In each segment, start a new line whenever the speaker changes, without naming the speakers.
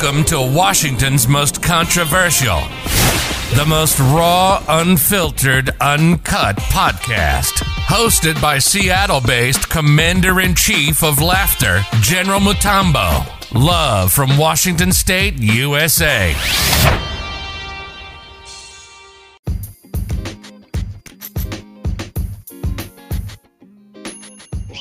Welcome to Washington's most controversial, the most raw, unfiltered, uncut podcast. Hosted by Seattle based Commander in Chief of Laughter, General Mutombo. Love from Washington State, USA.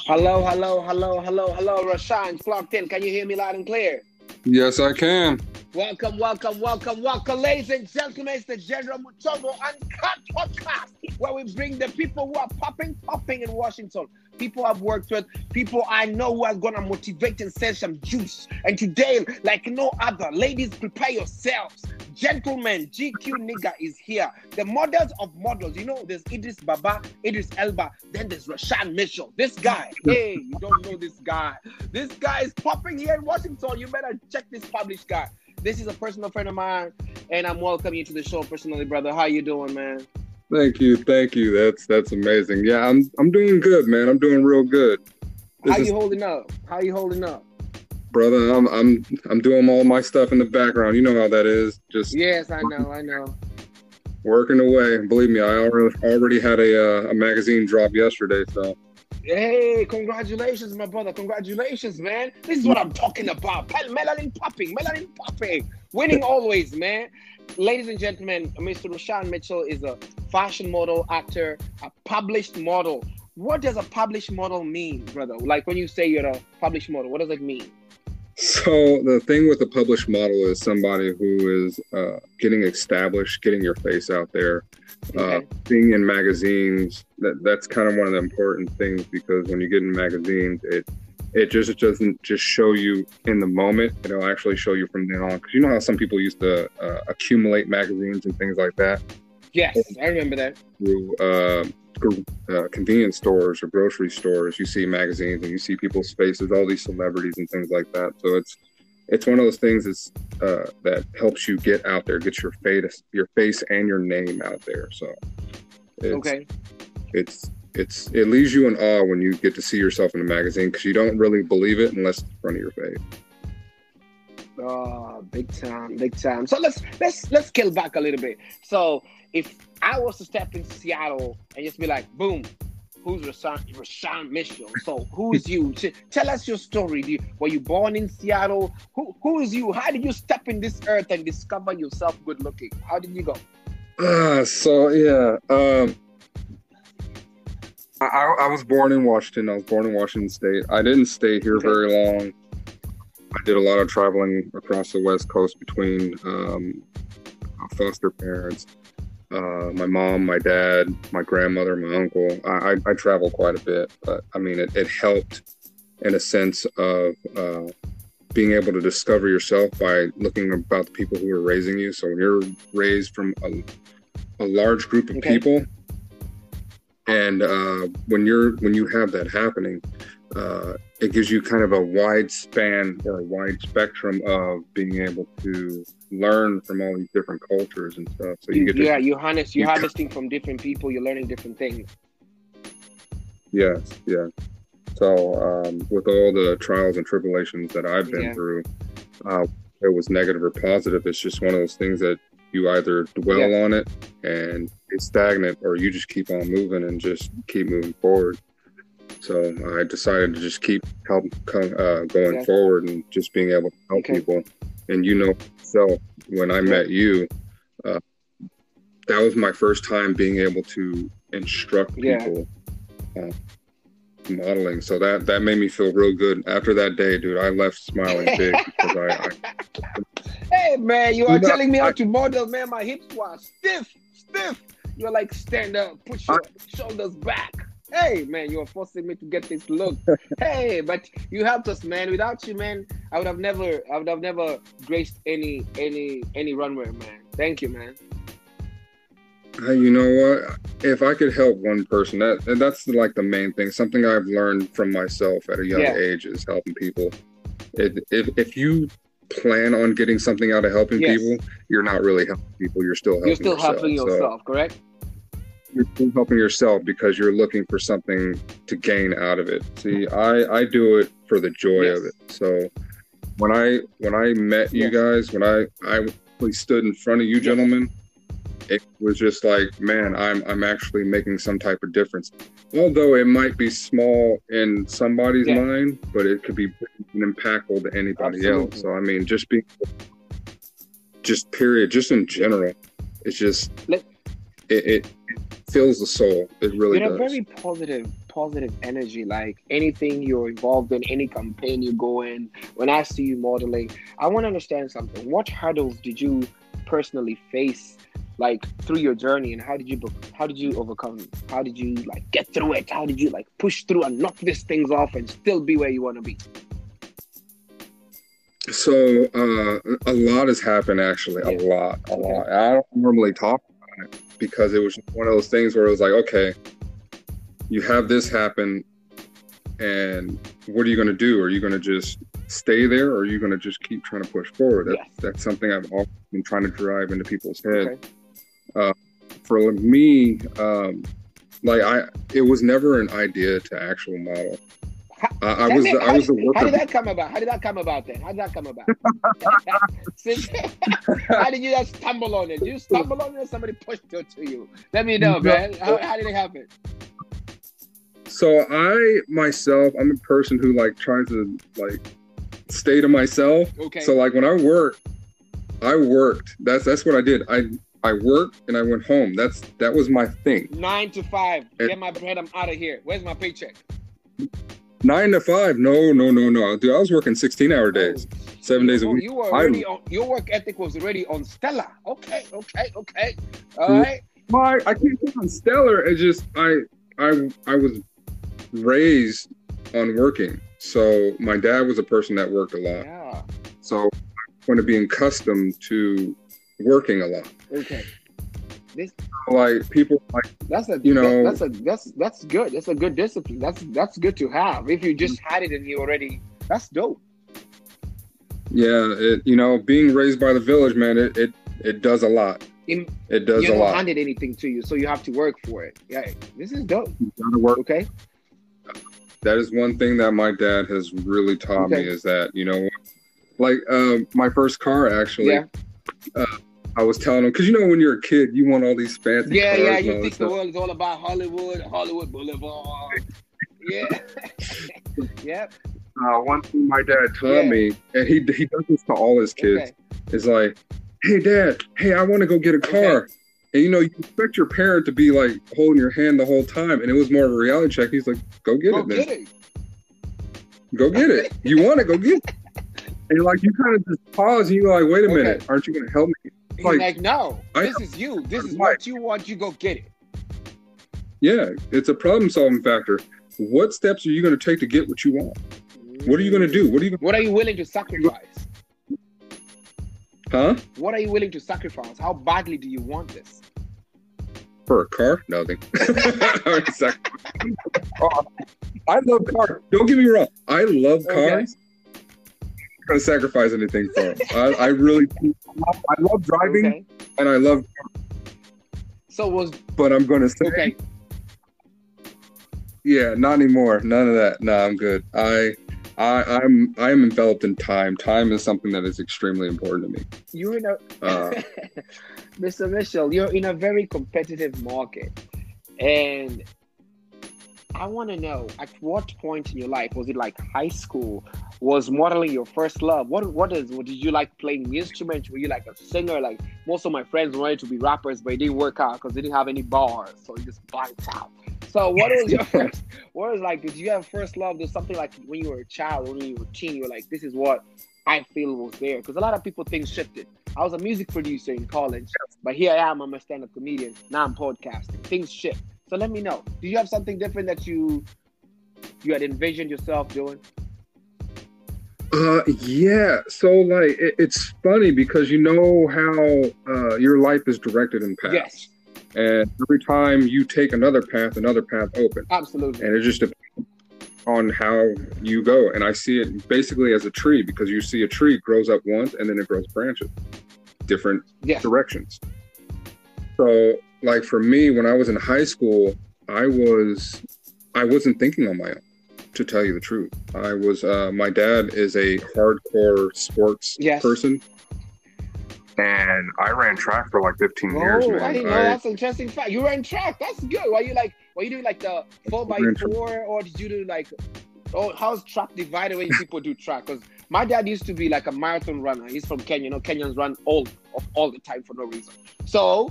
Hello, hello, hello, hello, hello. Rashan clocked in. Can you hear me loud and clear?
Yes, I can.
Welcome, welcome, welcome, welcome, ladies and gentlemen. It's the General Mutombo Uncut Podcast, where we bring the people who are popping, popping in Washington. People I've worked with, people I know who are gonna motivate and sell some juice. And today, like no other, ladies, prepare yourselves. Gentlemen, GQ nigga is here. The models of models, you know, there's Idris Baba, Idris Elba, then there's Rashan Mitchell. This guy, hey, you don't know this guy. This guy is popping here in Washington. You better check this published guy. This is a personal friend of mine, and I'm welcoming you to the show personally, brother. How you doing, man?
Thank you, thank you. That's that's amazing. Yeah, I'm I'm doing good, man. I'm doing real good. This
How
is-
you holding up? How you holding up?
brother. I'm I'm I'm doing all my stuff in the background. You know how that is. Just
Yes, I know, I know.
working away. Believe me, I already already had a uh, a magazine drop yesterday. So
Hey, congratulations, my brother. Congratulations, man. This is what I'm talking about. Melanin popping, melanin popping. Winning always, man. Ladies and gentlemen, Mr. Rashan Mitchell is a fashion model, actor, a published model. What does a published model mean, brother? Like when you say you're a published model, what does it mean?
so the thing with a published model is somebody who is uh, getting established, getting your face out there. Uh, being in magazines that that's kind of one of the important things because when you get in magazines it it just it doesn't just show you in the moment. It'll actually show you from then on. Because you know how some people used to uh, accumulate magazines and things like that?
Yes, I remember that.
through uh, uh, convenience stores or grocery stores you see magazines and you see people's faces all these celebrities and things like that. So it's it's one of those things that's, uh, that helps you get out there get your face your face and your name out there. So it's,
Okay.
it's it's it leaves you in awe when you get to see yourself in a magazine because you don't really believe it unless it's in front of your face.
Oh, big time, big time. So let's let's let's scale back a little bit. So if I was to step into Seattle and just be like, boom, who's Rashan, Rashan Mitchell? So who's you? Tell us your story. Do you- were you born in Seattle? Who who is you? How did you step in this earth and discover yourself good looking? How did you go?
Ah, so yeah, um, I, I was born in Washington. I was born in Washington State. I didn't stay here very long. I did a lot of traveling across the West Coast between um, foster parents, uh, my mom, my dad, my grandmother, my uncle. I, I, I traveled quite a bit, but I mean, it, it helped in a sense of uh, being able to discover yourself by looking about the people who are raising you. So when you're raised from a, a large group of
Okay.
people, and uh, when you're when you have that happening, uh, it gives you kind of a wide span or a wide spectrum of being able to learn from all these different cultures and stuff. So you get to
yeah, you harness you're
you-
harvesting from different people. You're learning different things.
Yes, yeah. So um, with all the trials and tribulations that I've been
Yeah.
through, uh, it was negative or positive. It's just one of those things that you either dwell
Yeah.
on it and it's stagnant, or you just keep on moving and just keep moving forward. So I decided to just keep help uh, going
Yeah.
forward and just being able to help
Okay.
people. And you know, so when I met you, uh, that was my first time being able to instruct
Yeah.
people uh, modeling. So that that made me feel real good. After that day, dude, I left smiling big because I, I
Hey man, you are
You know,
telling me how to model, man. My hips were stiff, stiff. You're like stand up, put your shoulders back. Hey man, you are forcing me to get this look. hey, but you helped us, man. Without you, man, I would have never, I would have never graced any, any, any runway, man. Thank you, man.
Hey, you know what? If I could help one person, that and that's like the main thing. Something I've learned from myself at a young
Yeah.
age is helping people. It, if if you plan on getting something out of helping
Yes.
people, you're not really helping people. You're still helping
You're still
yourself.
helping
So
yourself, correct?
you're still helping yourself because you're looking for something to gain out of it. See, I I do it for the joy
Yes.
of it. So when I when I met you guys, when I I stood in front of you
Yes.
gentlemen, it was just like, man, I'm I'm actually making some type of difference. Although it might be small in somebody's
Yeah.
mind, but it could be impactful to anybody
Absolutely.
else. So I mean, just being, just period, just in general, it's just
Let-
it, it fills the soul. It really
You're a
does.
very positive, positive energy. Like anything you're involved in, any campaign you go in. When I see you modeling, I want to understand something. What hurdles did you personally face, like through your journey, and how did you how did you overcome? How did you like get through it? How did you like push through and knock these things off and still be where you want to be?
So uh, a lot has happened actually, a
Yeah.
lot, a
Okay.
lot. I don't normally talk about it because it was one of those things where it was like, okay, you have this happen, and what are you going to do? Are you going to just stay there, or are you going to just keep trying to push forward? That's,
Yes.
that's something I've always been trying to drive into people's heads.
Okay.
For me, um, like I, it was never an idea to actual model.
How-
I, I was, the, I was the
how, how did
worker.
that come about? How did that come about then? How did that come about? Since, how did you just stumble on it? Did you stumble on it or somebody pushed it to you? Let me know, man. How, how did it happen?
So I myself, I'm a person who like tries to like stay to myself.
Okay.
So like when I work, I worked. That's that's what I did. I I worked and I went home. That's that was my thing.
Nine to five.
It-
Get my bread. I'm out of here. Where's my paycheck?
Nine to five. No, no, no, no. Dude, I was working 16 hour days, seven days a
Oh,
week.
You were
I-
already on, your work ethic was already on Stella. Okay, okay, okay. All
Mm.
right.
My I can't get on stellar. It's just I I I was raised on working. So my dad was a person that worked a lot.
Yeah.
So I'm going to be accustomed to working a lot.
Okay.
Like people like
That's a
You know-
that's a that's that's good. That's a good discipline. That's that's good to have. If you just had it and you already that's dope.
yeah, it you know, being raised by the village, man, it it, it does a lot.
In,
It does
you
a lot.
handed anything to you, so you have to work for it. Yeah, this is dope.
You gotta work.
Okay.
That is one thing that my dad has really taught me is that you know, like um, my first car actually.
Yeah.
I was telling him because you know when you're a kid, you want all these fancy
Yeah,
cars
yeah. You think the world is all about Hollywood, Hollywood Boulevard. Yeah. yep.
Uh, one thing my dad taught
Yeah.
me, and he he does this to all his kids,
Okay.
is like, "Hey, dad, hey, I want to go get a car." And you know, you expect your parent to be like holding your hand the whole time, and it was more of a reality check. He's like, "Go get
Go
it, man.
get it.
Go get it. You want it? Go get it." And like you kind of just pause, and you're like, "Wait a
Okay.
minute, aren't you going to help me?"
He's
Like,
like, no,
I-
this is you. This is what you want. You go get it.
Yeah, it's a problem solving factor. What steps are you going to take to get what you want? What are you going to do? What are you,
What are you willing to sacrifice?
huh?
What are you willing to sacrifice? How badly do you want this?
For a car? Nothing. Oh, uh, I love cars. Don't get me wrong. I love cars. I'm going to sacrifice anything for. I, I really do. I love driving
Okay.
and I love,
So was
but I'm going to say,
okay.
yeah, not anymore. None of that. No, I'm good. I, I, I'm, I am enveloped in time. Time is something that is extremely important to me.
You're in a
Uh,
Mr. Mitchell, you're in a very competitive market. And I want to know at what point in your life was it like high school? Was modeling your first love? What what is what did you like playing instruments? Were you like a singer? Like most of my friends wanted to be rappers, but it didn't work out because they didn't have any bars, so it just bites out. So what was your first? What was like? Did you have first love? Did something like when you were a child, when you were a teen, you were like, this is what I feel was there? Because a lot of people things shifted. I was a music producer in college, but here I am. I'm a stand-up comedian. Now I'm podcasting. Things shift. So let me know. Do you have something different that you you had envisioned yourself doing?
Uh, yeah. So like, it, it's funny because you know how uh, your life is directed in paths,
Yes,
and every time you take another path, another path opens,
absolutely.
and it just depends on how you go. And I see it basically as a tree because you see a tree grows up once and then it grows branches, different
Yes.
directions. So, like for me, when I was in high school, I was I wasn't thinking on my own. to tell you the truth. I was uh, my dad is a hardcore sports
Yes.
person, and I ran track for like 15 years.
Oh,
Man.
I didn't know. That's interesting fact. You ran track. That's good. Were you like? Were you doing like the four by
ran track.
four, or did you do like? Oh, how's track divided when people do track? Because my dad used to be like a marathon runner. He's from Kenya. You know, Kenyans run all all the time for no reason. So,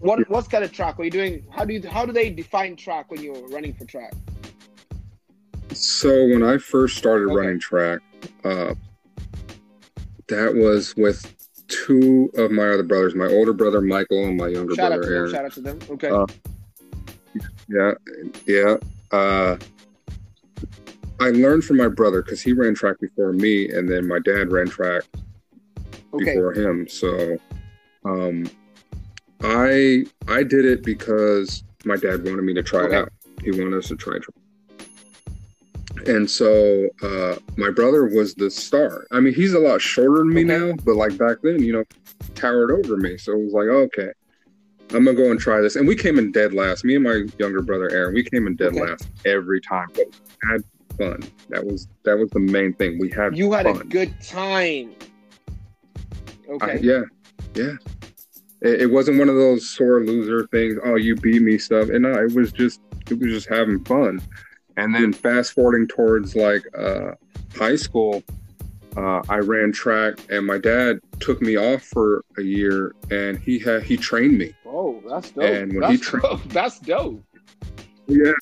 what what kind of track were you doing? How do you how do they define track when you're running for track?
So when I first started
Okay.
running track, uh, that was with two of my other brothers, my older brother Michael and my younger
Shout out
brother. Aaron.
Shout out to them. Okay.
Uh, Yeah, yeah. Uh, I learned from my brother because he ran track before me, and then my dad ran track
okay.
before him. So, um, I I did it because my dad wanted me to try
Okay.
it out. He wanted us to try it. And so uh, my brother was the star. I mean, he's a lot shorter than me
Okay.
now, but like back then, you know, towered over me. So it was like, okay, I'm gonna go and try this. And we came in dead last. Me and my younger brother Aaron, we came in dead
Okay.
last every time. But had fun. That was that was the main thing. We had
You had a good time. Okay.
I- yeah, yeah. It, it wasn't one of those sore loser things. Oh, you beat me stuff. And no, it was just it was just having fun. And then fast forwarding towards like uh, high school, uh, I ran track, and my dad took me off for a year, and he had he trained me.
Oh, that's dope.
And when he
that's
tra-
dope. That's dope.
Yeah,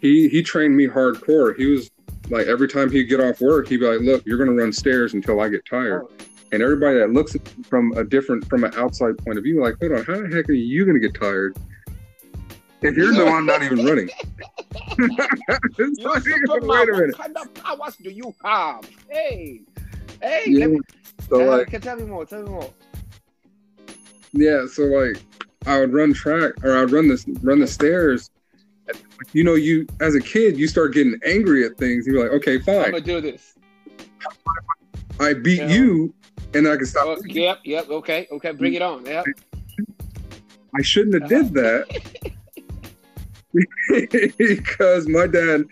he he trained me hardcore. He was like every time he'd get off work, he'd be like, "Look, you're gonna run stairs until I get tired."
Oh,
And everybody that looks from a different, from an outside point of view, like, hold on, how the heck are you going to get tired if you're the one not even running? It's like, wait a
What
minute.
kind of powers do you have? Hey, hey,
Yeah.
let me,
So
uh,
like,
can tell me more. Tell me more.
yeah, so like, I would run track or I'd run this, run the stairs. You know, you as a kid, you start getting angry at things. You're like, okay, fine I'm
gonna do this.
I beat
Yeah.
you, and I can stop.
Oh, yep, yep. Okay, okay. Bring it on. Yep.
I shouldn't have did that because my dad,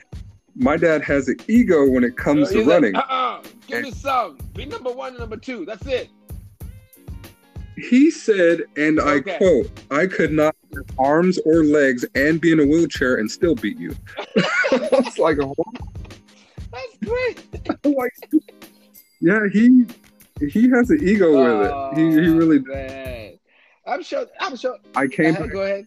my dad has an ego when it comes uh,
to like,
running.
uh-uh. Give me some. Be number one and number two. That's it.
He said, and I quote, I could not have arms or legs and be in a wheelchair and still beat you. That's like, a,
That's great.
like, yeah, he he has an ego with it. He, he really.
Oh, Man. I'm sure. I'm sure.
I came,
Uh, go ahead.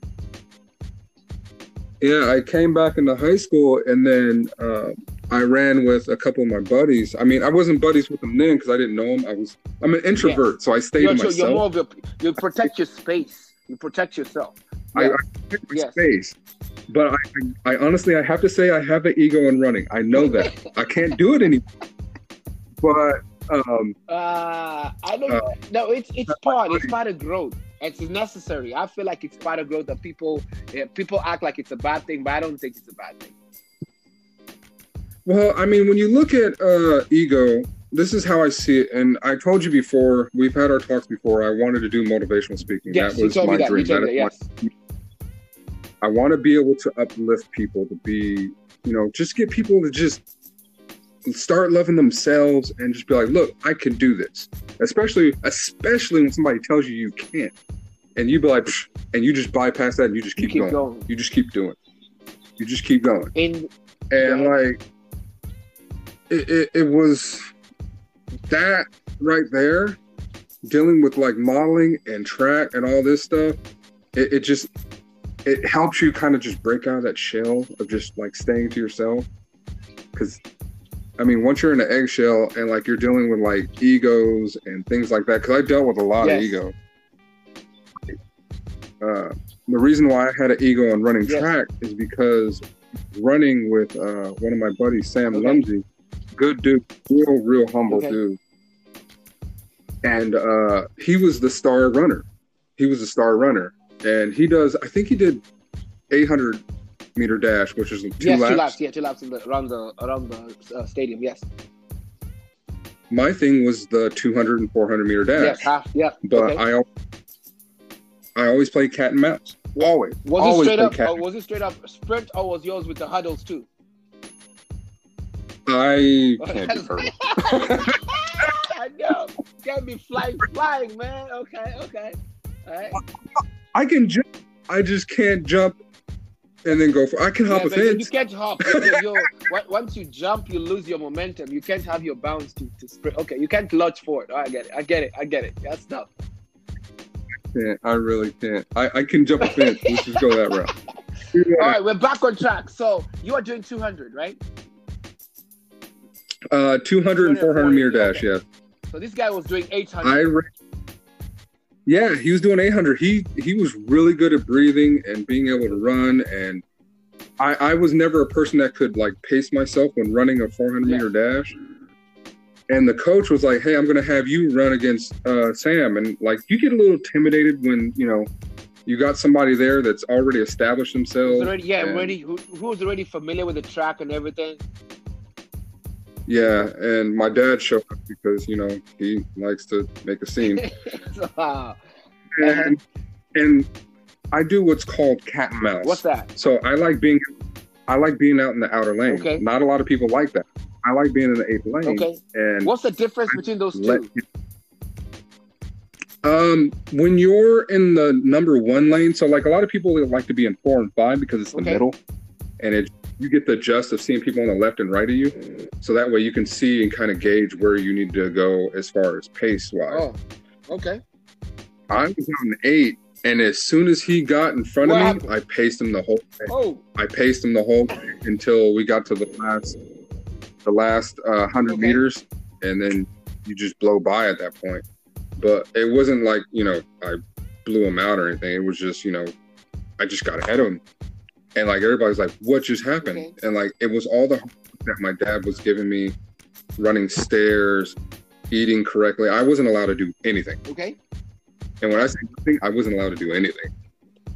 yeah, I came back into high school, and then uh, I ran with a couple of my buddies. I mean, I wasn't buddies with them then because I didn't know them. I was, I'm an introvert, so I stayed
You're,
to
so you're more
myself.
of a, you protect your space. You protect yourself.
I,
Yeah.
I picked my
Yes.
space. But I, I, I honestly, I have to say, I have an ego in running. I know that. I can't do it anymore. But um,
Uh, I don't.
Uh,
no, it's it's part. It's part of growth. It's necessary. I feel like it's part of growth that people yeah, people act like it's a bad thing, but I don't think it's a bad thing.
well, I mean, when you look at uh, ego, this is how I see it. And I told you before, we've had our talks before. I wanted to do motivational speaking.
Yes,
that
you
was
told
my
me that.
Dream. That
me Yes.
I want to be able to uplift people, to be, you know, just get people to just start loving themselves and just be like, look, I can do this. Especially, especially when somebody tells you you can't, and you be like, and you just bypass that and you just
You
keep,
keep
going.
going.
You just keep doing. You just keep going.
In
and
Yeah.
like it, it, it was that right there dealing with like modeling and track and all this stuff it, it just it helps you kind of just break out of that shell of just like staying to yourself because i mean once you're in an eggshell and like you're dealing with like egos and things like that because i dealt with a lot
Yes.
of ego uh, the reason why i had an ego in running
Yes.
track is because running with uh, one of my buddies, Sam
Okay.
Lumsey. Good dude, real, real humble
Okay.
dude. And uh, he was the star runner. He was the star runner, and he does. I think he did 800 meter dash, which is two
yes,
laps.
two laps. Yeah, two laps in the, around the around the uh, stadium. Yes.
My thing was the 200 and 400 meter dash.
Yes. Half. Yeah.
but
okay.
I, I always play cat and mouse. Always.
was it straight up? Was it straight up sprint, or was yours with the huddles too?
I can't do turtles.
I know. Gotta be flying, flying, man. Okay, okay. All right.
I can jump. I just can't jump and then go for. I can hop
Yeah,
a
fence. you can't hop. You- you- you- on- once you jump, you lose your momentum. You can't have your bounce to, to sprint. Okay, you can't lunge forward. Oh, I get it. I get it. I get it. That's tough.
Can't. I really can't. I, I can jump a fence. Let's just go that route.
All right, we're back on track. So you are doing 200, right?
Uh, 200 and 400 meter dash. Yeah.
So this guy was doing 800.
I. Re- yeah, he was doing 800. He he was really good at breathing and being able to run. And I I was never a person that could like pace myself when running a 400 meter dash. And the coach was like, "Hey, I'm going to have you run against uh, Sam." And like, you get a little intimidated when you know you got somebody there that's already established themselves.
already, yeah,
and-
already. Who, who's already familiar with the track and everything?
Yeah, and my dad showed up because you know he likes to make a scene.
Wow.
and, and I do what's called cat and mouse.
What's that?
So I like being, I like being out in the outer lane.
Okay.
Not a lot of people like that. I like being in the eighth lane.
Okay.
And
What's the difference between those two?
um, when you're in the number one lane, so like a lot of people like to be in four and five because it's the
Okay.
middle, and it you get the adjust of seeing people on the left and right of you, so that way you can see and kind of gauge where you need to go as far as pace wise.
Oh, okay.
I was in eight, and as soon as he got in front
What
of
happened?
me, I paced him the whole.
Oh,
I paced him the whole until we got to the last, the last uh, hundred
Okay.
meters, and then you just blow by at that point. But it wasn't like you know I blew him out or anything. It was just you know I just got ahead of him, and like everybody's like, "What just happened?"
Okay.
And like it was all the that my dad was giving me, running stairs, eating correctly. I wasn't allowed to do anything.
okay.
And when I say nothing, I wasn't allowed to do anything.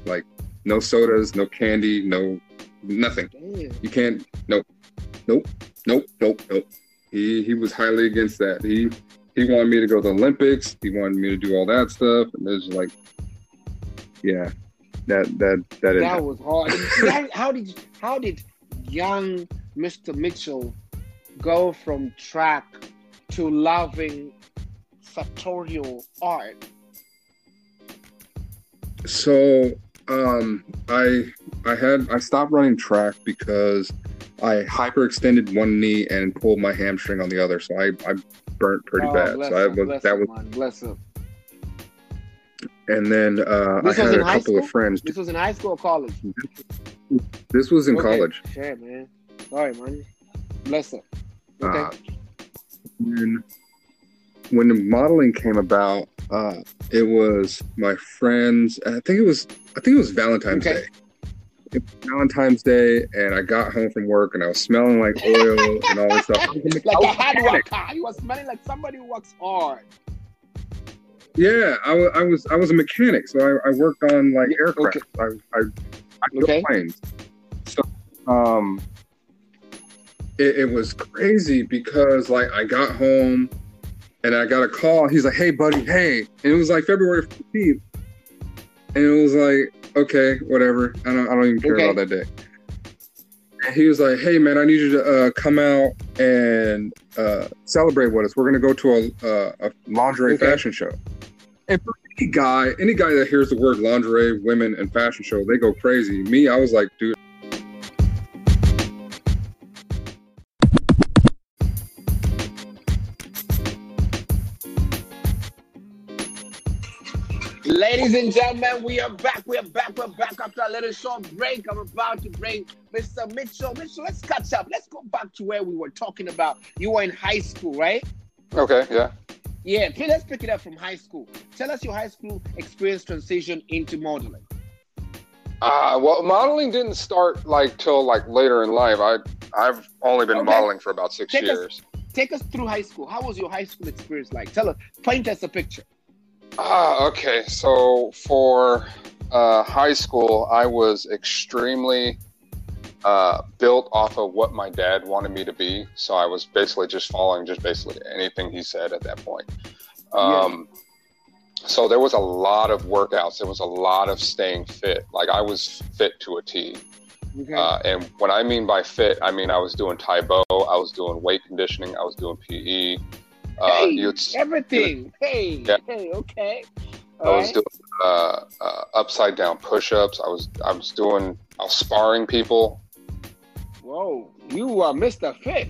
Like no sodas, no candy, no nothing.
Damn.
You can't. Nope. Nope. Nope. Nope. Nope. He he was highly against that. He he wanted me to go to the Olympics. He wanted me to do all that stuff, and it's like, yeah, that that that didn't
That was hard. How, did how did young Mr. Mitchell go from track to loving sartorial art?
So um, I I had I stopped running track because I hyperextended one knee and pulled my hamstring on the other, so I I burnt pretty
Oh,
bad. So I was that was
bless him.
And then uh, I had a couple
school?
of friends.
This was in high school or college?
This was in
Okay.
college.
Shit, man. Sorry, man. Bless him. Okay.
Uh, when, when the modeling came about, uh, it was my friends. I think it was. I think it was Valentine's
Okay.
Day. It was Valentine's Day, and I got home from work, and I was smelling like oil and all this stuff. I was a
like a hard worker. He was smelling like somebody who works hard.
Yeah, I was. I was. I was a mechanic, so I, I worked on like aircraft. I, I, I built
Okay.
planes. So, um, it, it was crazy because like I got home, and I got a call. He's like, "Hey, buddy, hey," and it was like February fifteenth, and it was like, okay, whatever. I don't. I don't even care
Okay.
about that day. And he was like, "Hey, man, I need you to uh, come out and uh, celebrate with us. We're gonna go to a, uh, a lingerie
Okay.
fashion show." And for any guy, any guy that hears the word lingerie, women, and fashion show, they go crazy. Me, I was like, dude,
Ladies and gentlemen, we are back. We are back. We're back after a little short break. I'm about to bring Mr. Mitchell. Mitchell, let's catch up. Let's go back to where we were talking about. You were in high school, right?
okay, yeah.
Yeah, please, let's pick it up from high school. Tell us your high school experience transition into modeling.
Uh, well, modeling didn't start like till like later in life. I I've only been
Okay.
modeling for about six
Take us-
years.
Take us through high school. How was your high school experience like? Tell us, paint us a picture.
Ah, okay. So for uh, high school, I was extremely uh, built off of what my dad wanted me to be. So I was basically just following just basically anything he said at that point. Um, So there was a lot of workouts. There was a lot of staying fit. Like I was fit to a T.
Okay.
Uh, and what I mean by fit, I mean I was doing Tae Bo, I was doing weight conditioning, I was doing PE. Uh,
hey, everything. Hey,
Yeah.
hey, okay.
I was
right.
doing uh, uh, upside down push-ups. I was I was doing I was sparring people.
Whoa, you are Mr. Fit.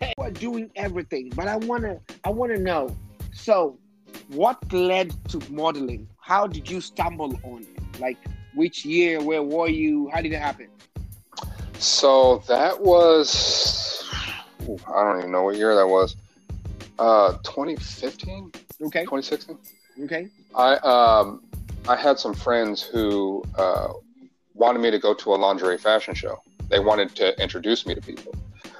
Hey, you are doing everything, but I wanna, I wanna know. So, what led to modeling? How did you stumble on it? Like, which year? Where were you? How did it happen?
So that was ooh, I don't even know what year that was. Uh, 2015,
Okay,
2016.
okay,
I um I had some friends who uh, wanted me to go to a lingerie fashion show. They wanted to introduce me to people.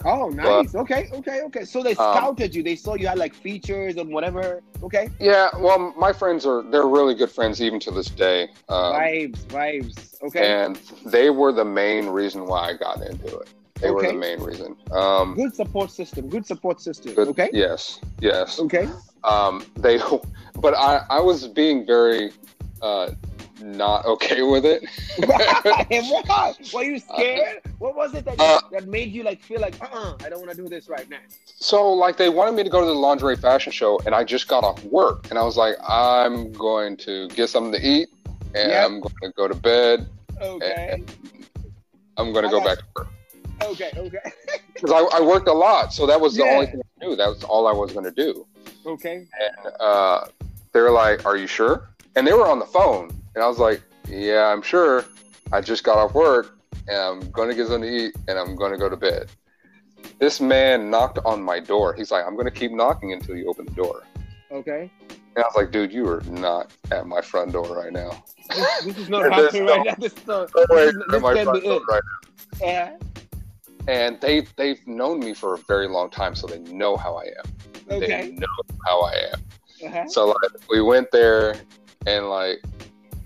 Oh, nice. okay, okay, okay. So they
Um,
scouted you. They saw you had like features and whatever. Okay,
Yeah, well, my friends are they're really good friends even to this day. Um,
vibes, vibes. Okay,
and they were the main reason why I got into it. They were the main reason. Um,
good support system. Good support system.
good-
Okay,
Yes. Yes.
okay.
Um, they, but I, I was being very, uh, not okay with it.
Why? Were you scared? what was it that,
Uh,
that made you like feel like, uh, uh I don't want to do this right now?
So, like, they wanted me to go to the lingerie fashion show, and I just got off work, and I was like, I'm going to get something to eat, and
Yep.
I'm going to go to bed.
Okay,
I'm going to go back to work
okay, okay,
because I, I worked a lot, so that was the
Yeah.
only thing I knew. That was all I was going to do.
okay.
And uh, they were like, "Are you sure?" And they were on the phone, and I was like, "Yeah, I'm sure. I just got off work, and I'm going to get something to eat, and I'm going to go to bed." This man knocked on my door. He's like, "I'm going to keep knocking until you open the door."
Okay.
And I was like, "Dude, you are not at my front door right now."
This, this is not happening
no-
right now. This, is not, this,
wait,
is-
at
this
my front door right
Yeah.
and they they've known me for a very long time, so they know how I am.
Okay.
They know how I am.
Uh-huh.
So like we went there, and like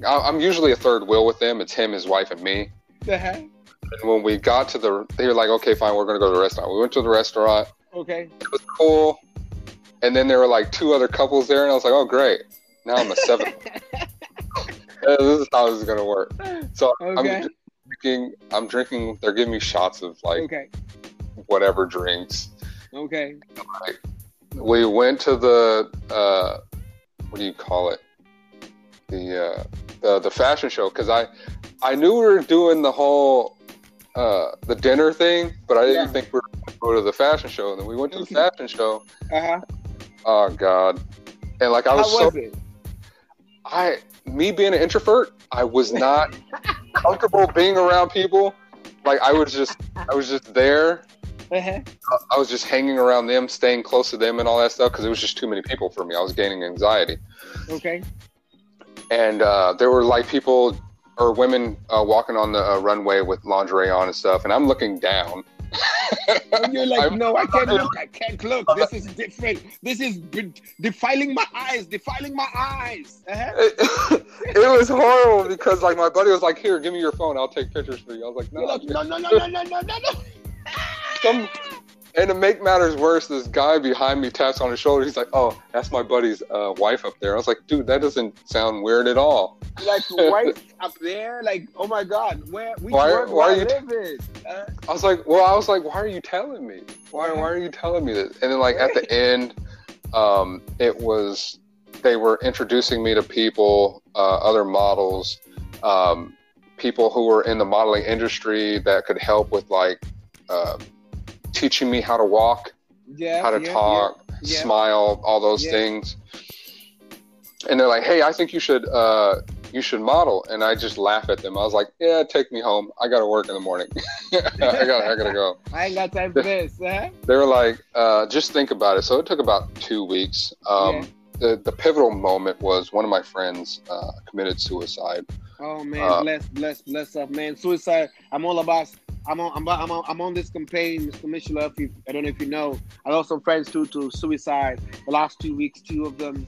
I'm usually a third wheel with them. It's him, his wife, and me.
Uh-huh.
And when we got to the, they were like, "Okay, fine, we're gonna go to the restaurant." We went to the restaurant.
Okay.
It was cool. And then there were like two other couples there, and I was like, "Oh, great! Now I'm a seventh. Uh, this is how this is gonna work." So
Okay.
I'm drinking. I'm drinking. They're giving me shots of like
Okay.
whatever drinks.
Okay.
we went to the uh, what do you call it? The uh, the the fashion show because I I knew we were doing the whole uh, the dinner thing, but I didn't
Yeah.
think we were going to go to the fashion show. And then we went to the fashion show.
Uh-huh.
Oh God! And like I
How
was,
was
so? I me being an introvert, I was not comfortable being around people. Like I was just I was just there
Uh-huh.
I was just hanging around them, staying close to them, and all that stuff because it was just too many people for me. I was gaining anxiety,
Okay.
And uh, there were like people or women uh, walking on the uh, runway with lingerie on and stuff, and I'm looking down.
And you're like,
I'm-
no, I can't look. I can't look. This is different. This is be- defiling my eyes. Defiling my eyes. Uh-huh.
It, it was horrible because like my buddy was like, "Here, give me your phone. I'll take pictures for you." I was like, "No."
like, no, no, no, no, no, no, no, no.
Some, and to make matters worse, this guy behind me taps on his shoulder. He's like, "Oh, that's my buddy's uh, wife up there." I was like, "Dude, that doesn't sound weird at all."
Like wife up there. Like, oh my God, where we
Why-
where,
why are you-
live in? Uh,
I was like, well, I was like, why are you telling me? Why, why are you telling me this? And then, like at the end, um, it was they were introducing me to people, uh, other models, um, people who were in the modeling industry that could help with like uh, teaching me how to walk,
yeah.
how to
yeah,
talk,
yeah.
smile, all those things. And they're like, "Hey, I think you should uh, you should model." And I just laugh at them. I was like, "Yeah, take me home. I got to work in the morning. I got I got to go."
I ain't got time for this. Uh-huh.
they were like, uh, just think about it. So it took about two weeks. Um, the, the pivotal moment was one of my friends uh, committed suicide.
Oh man,
Uh,
bless, bless, bless up, man. Suicide. I'm all about. I'm on. I'm, I'm on. I'm on this campaign, Mr. Michelin. If you, I don't know if you know. I lost some friends too to suicide. The last two weeks, two of them,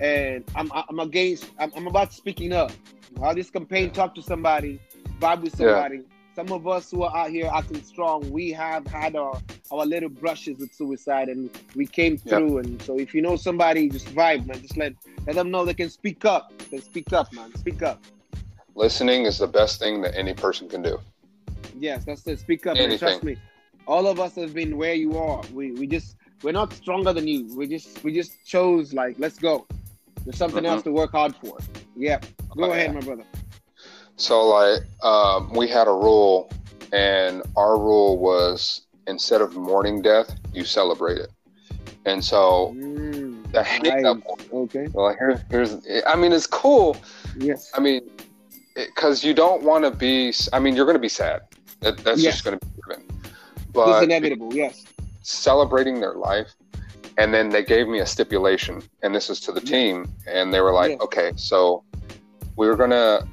and I'm. I'm against. I'm, I'm about speaking up. While this campaign, talk to somebody, vibe with
Yeah.
somebody. Some of us who are out here acting strong, we have had our our little brushes with suicide, and we came
Yeah.
through. And so, if you know somebody, just vibe, man. Just let let them know they can speak up. They can speak up, man. Speak up.
Listening is the best thing that any person can do.
Yes, that's it. Speak up.
Anything.
Trust me. All of us have been where you are. We we just we're not stronger than you. We just we just chose like let's go. There's something
Mhm.
else to work hard for. Yeah. Go
Oh,
ahead,
yeah.
my brother.
So like um, we had a rule, and our rule was instead of mourning death, you celebrate it. And so
Mm,
the hiccup,
nice. Okay.
well, here, here's, I mean, it's cool.
Yes.
I mean, because you don't want to be. I mean, you're going to be sad. That, that's
Yes.
just going to be given.
It's inevitable. Yes.
celebrating their life, and then they gave me a stipulation, and this is to the team, and they were like. "Okay, so we're gonna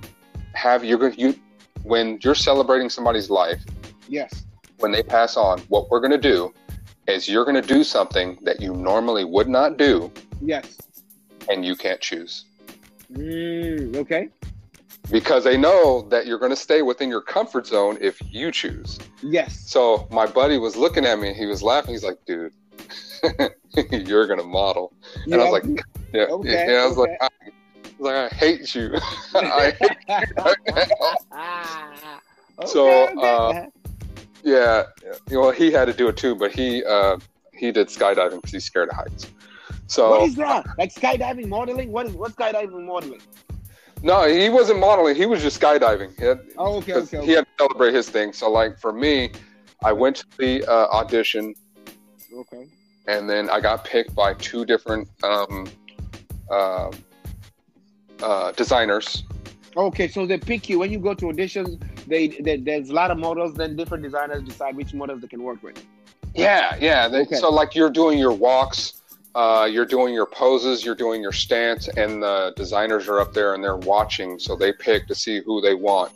have you're going you when you're celebrating somebody's life
Yes.
when they pass on. What we're gonna do is you're gonna do something that you normally would not do,
Yes.
and you can't choose."
Mm, okay.
Because they know that you're going to stay within your comfort zone if you choose.
Yes.
So my buddy was looking at me and he was laughing. He's like, dude, you're going to model. And I was like, yeah,
Okay,
yeah. I was
okay.
like, I, like, I hate you. I hate
Ah,
So, uh, yeah. Well, he had to do it too, but he uh, he did skydiving because he's scared of heights. So
what is that? Like skydiving modeling? What is what skydiving modeling?
No, he wasn't modeling. He was just skydiving. He had,
Oh, okay, okay, okay.
He had to celebrate his thing. So like for me, I went to the uh, audition
Okay.
and then I got picked by two different um, uh, uh, designers.
Okay, so they pick you when you go to auditions. They, they there's a lot of models. Then different designers decide which models they can work with.
Yeah, yeah. They,
Okay.
So like you're doing your walks, uh, you're doing your poses, you're doing your stance, and the designers are up there and they're watching. So they pick to see who they want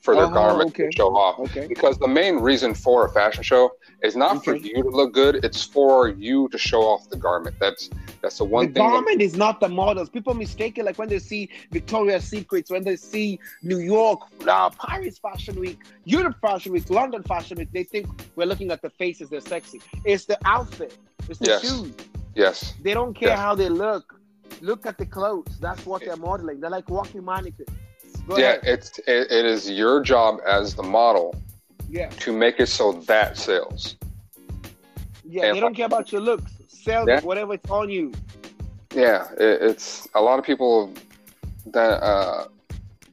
for their
Oh,
garment
okay.
to show off.
Okay.
Because the main reason for a fashion show is not for you to look good; it's for you to show off the garment. That's that's the one
the
thing. that-
garment is not the models. People mistake it like when they see Victoria's Secrets, when they see New York, uh, Paris Fashion Week, Europe Fashion Week, London Fashion Week. They think we're looking at the faces. They're sexy. It's the outfit. It's the
Yes.
shoes.
Yes.
They don't care
Yes.
how they look. Look at the clothes. That's what they're modeling. They're like walking mannequins. Go
yeah,
ahead.
it's it, it is your job as the model
Yeah.
to make it so that sells.
Yeah.
And-
They don't care about your looks. Sell
Yeah.
whatever it's on you.
Yeah, it, it's a lot of people that uh,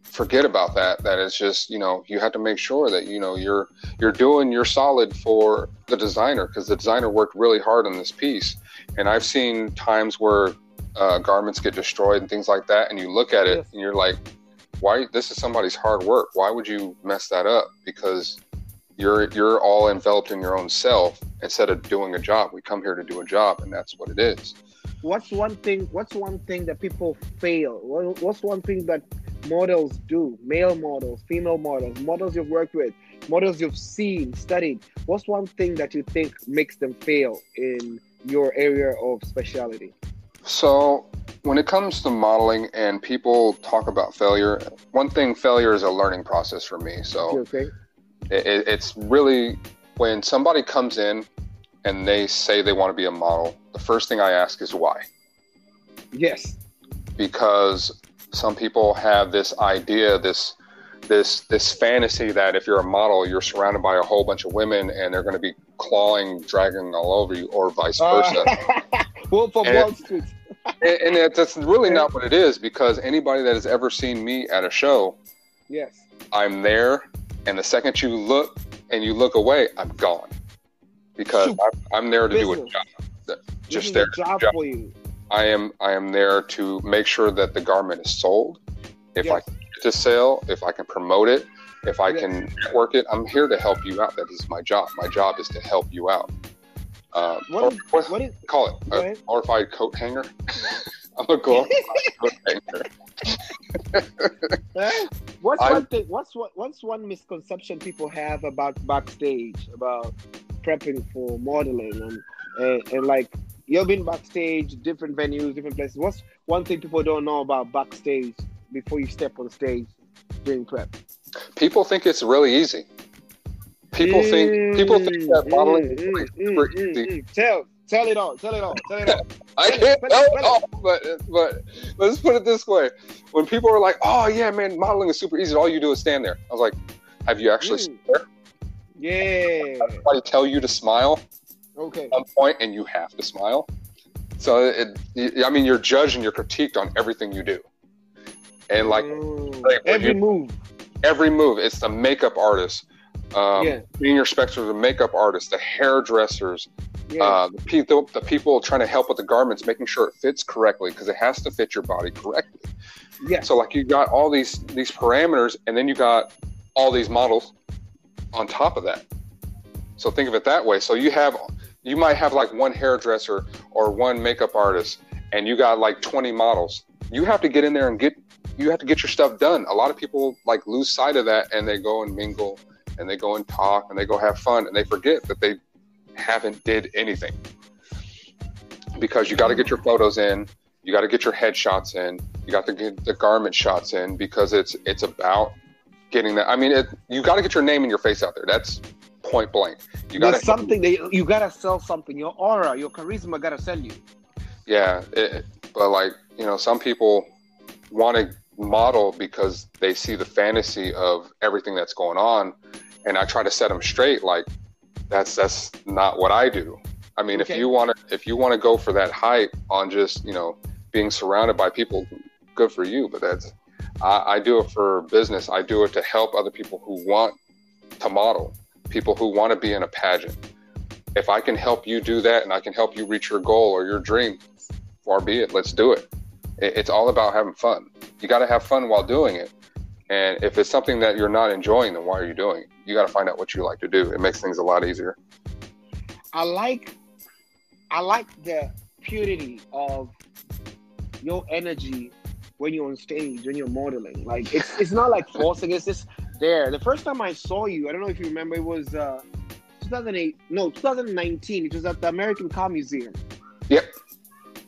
forget about that. That it's just you know you have to make sure that you know you're you're doing your solid for the designer because the designer worked really hard on this piece. And I've seen times where uh, garments get destroyed and things like that, and you look at it
Yes.
and you're like, why? This is somebody's hard work. Why would you mess that up? Because you're you're all enveloped in your own self instead of doing a job. We come here to do a job, and that's what it is.
what's one thing what's one thing that people fail what's one thing that models do male models female models models you've worked with models you've seen studied what's one thing that you think makes them fail in your area of specialty
So, when it comes to modeling and people talk about failure, one thing failure is a learning process for me. So,
okay
it- it's really when somebody comes in and they say they want to be a model, the first thing I ask is why.
yes
Because some people have this idea, this this this fantasy that if you're a model, you're surrounded by a whole bunch of women and they're going to be clawing, dragging all over you, or vice versa.
Uh, wolf of
And-
wall street
and, and that's really not what it is because anybody that has ever seen me at a show,
yes
I'm there, and the second you look and you look away, I'm gone because. I'm, I'm there to do a job. Just there.
job,
job.
for you
I am I am there to make sure that the garment is sold. If I
Yes.
can get it to sale, if I can promote it, if I can work it, I'm here to help you out. That is my job. My job is to help you out. Um,
What
or-
is-
what-
what is
call it a
ahead.
glorified coat hanger? I'm a glorified coat hanger.
What's
I'm-
one thing? What's what? What's one misconception people have about backstage about prepping for modeling and and, and like you've been backstage, different venues, different places. What's one thing people don't know about backstage before you step on stage during prep?
People think it's really easy. People think people think that modeling is
Mm,
really
mm,
super
mm,
easy.
mm. Tell tell it all. Tell it all. Tell it all.
I
Tell
can't
tell
tell
it,
all, but but let's put it this way: when people are like, "Oh yeah, man, modeling is super easy. All you do is stand there." I was like, "Have you actually
Mm.
stood there?
Yeah.
Somebody tell you to smile
Okay.
at one point, and you have to smile. So it, it, I mean, you're judged and you're critiqued on everything you do, and like
Mm.
like,
every
you-
move.
Every move. It's the makeup artist, um,
Yeah.
senior spectrum, the makeup artist, the hairdressers,
Yeah.
uh, the people, the people trying to help with the garments, making sure it fits correctly because it has to fit your body correctly.
yeah.
So like you got all these these parameters, and then you got all these models on top of that. So think of it that way. So you have you might have like one hairdresser or one makeup artist, and you got like twenty models. You have to get in there and get you have to get your stuff done. A lot of people like lose sight of that, and they go and mingle, and they go and talk, and they go have fun, and they forget that they haven't did anything because you got to get your photos in you got to get your headshots in you got to get the garment shots in because it's it's about getting that i mean it, you got to get your name and your face out there that's point blank you got to
something that you gotta sell something. Your aura, your charisma gotta sell you.
yeah it, but like you know some people want to model because they see the fantasy of everything that's going on and i try to set them straight like that's that's not what i do. I mean
Okay.
if you want to if you want to go for that hype on just you know being surrounded by people good for you but that's I, I do it for business. I do it to help other people who want to model people who want to be in a pageant. If i can help you do that and i can help you reach your goal or your dream far be it. Let's do it it, it's all about having fun. You got to have fun while doing it. And if it's something that you're not enjoying, then why are you doing it? You got to find out what you like to do. It makes things a lot easier.
I like I like the purity of your energy when you're on stage, when you're modeling. Like it's it's not like forcing, it's just there. The first time I saw you, I don't know if you remember, it was uh 2008, no, 2019. It was at the American Car Museum.
Yep.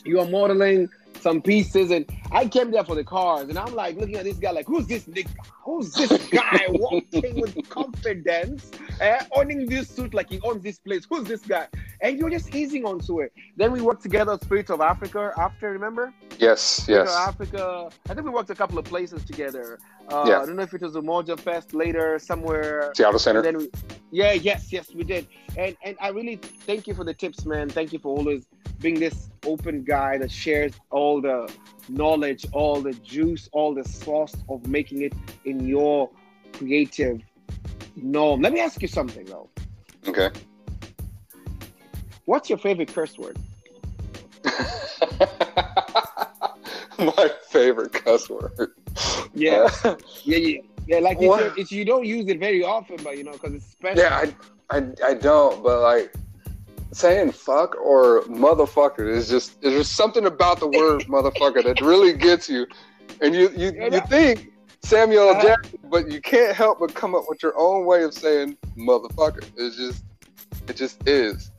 You are modeling some pieces, and I came there for the cars, and I'm like looking at this guy, like, who's this nigga? Who's this guy walking with confidence, eh, owning this suit like he owns this place? Who's this guy? And you're just easing onto it. Then we worked together, Spirit of Africa. After, remember?
Yes.
Spirit
Yes.
Africa. I think we worked a couple of places together. Uh,
Yeah.
I don't know if it was Umoja Fest later somewhere.
Seattle Center.
And then we, yeah, yes, yes, we did. And and I really thank you for the tips, man. Thank you for always being this open guy that shares all the knowledge, all the juice, all the sauce of making it in your creative norm. Let me ask you something though.
Okay.
What's your favorite curse word?
My favorite cuss word.
Yeah. Yeah, yeah, yeah. Like
What?
your- it's you don't use it very often, but you know, because it's special.
yeah, I, I, I don't, but like saying fuck or motherfucker is just there's something about the word motherfucker that really gets you, and you you, you think Samuel
Uh-huh.
Jackson, but you can't help but come up with your own way of saying motherfucker. It's just it just is.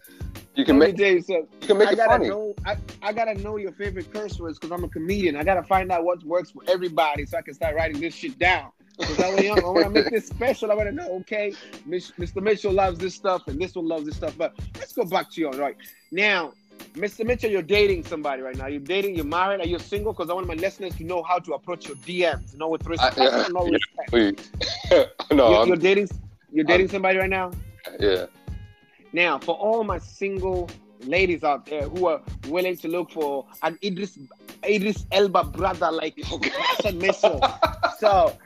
You can make
you something.
you can make
I
it
gotta
funny.
know. I, I gotta know your favorite curse words because I'm a comedian. I gotta find out what works for everybody so I can start writing this shit down. Because that way, I want to make this special. I want to know. Okay, Mr. Mitchell loves this stuff, and this one loves this stuff. But let's go back to you. Right now, Mr. Mitchell, you're dating somebody right now. You're dating. You're married. Are you single? Because I want my listeners to know how to approach your DMs. You know, with respect.
yeah,
no
yeah.
respect.
Please. no,
you're,
I'm,
you're dating. You're dating somebody right now.
yeah.
Now, for all my single ladies out there who are willing to look for an Idris Idris Elba brother like Hassan so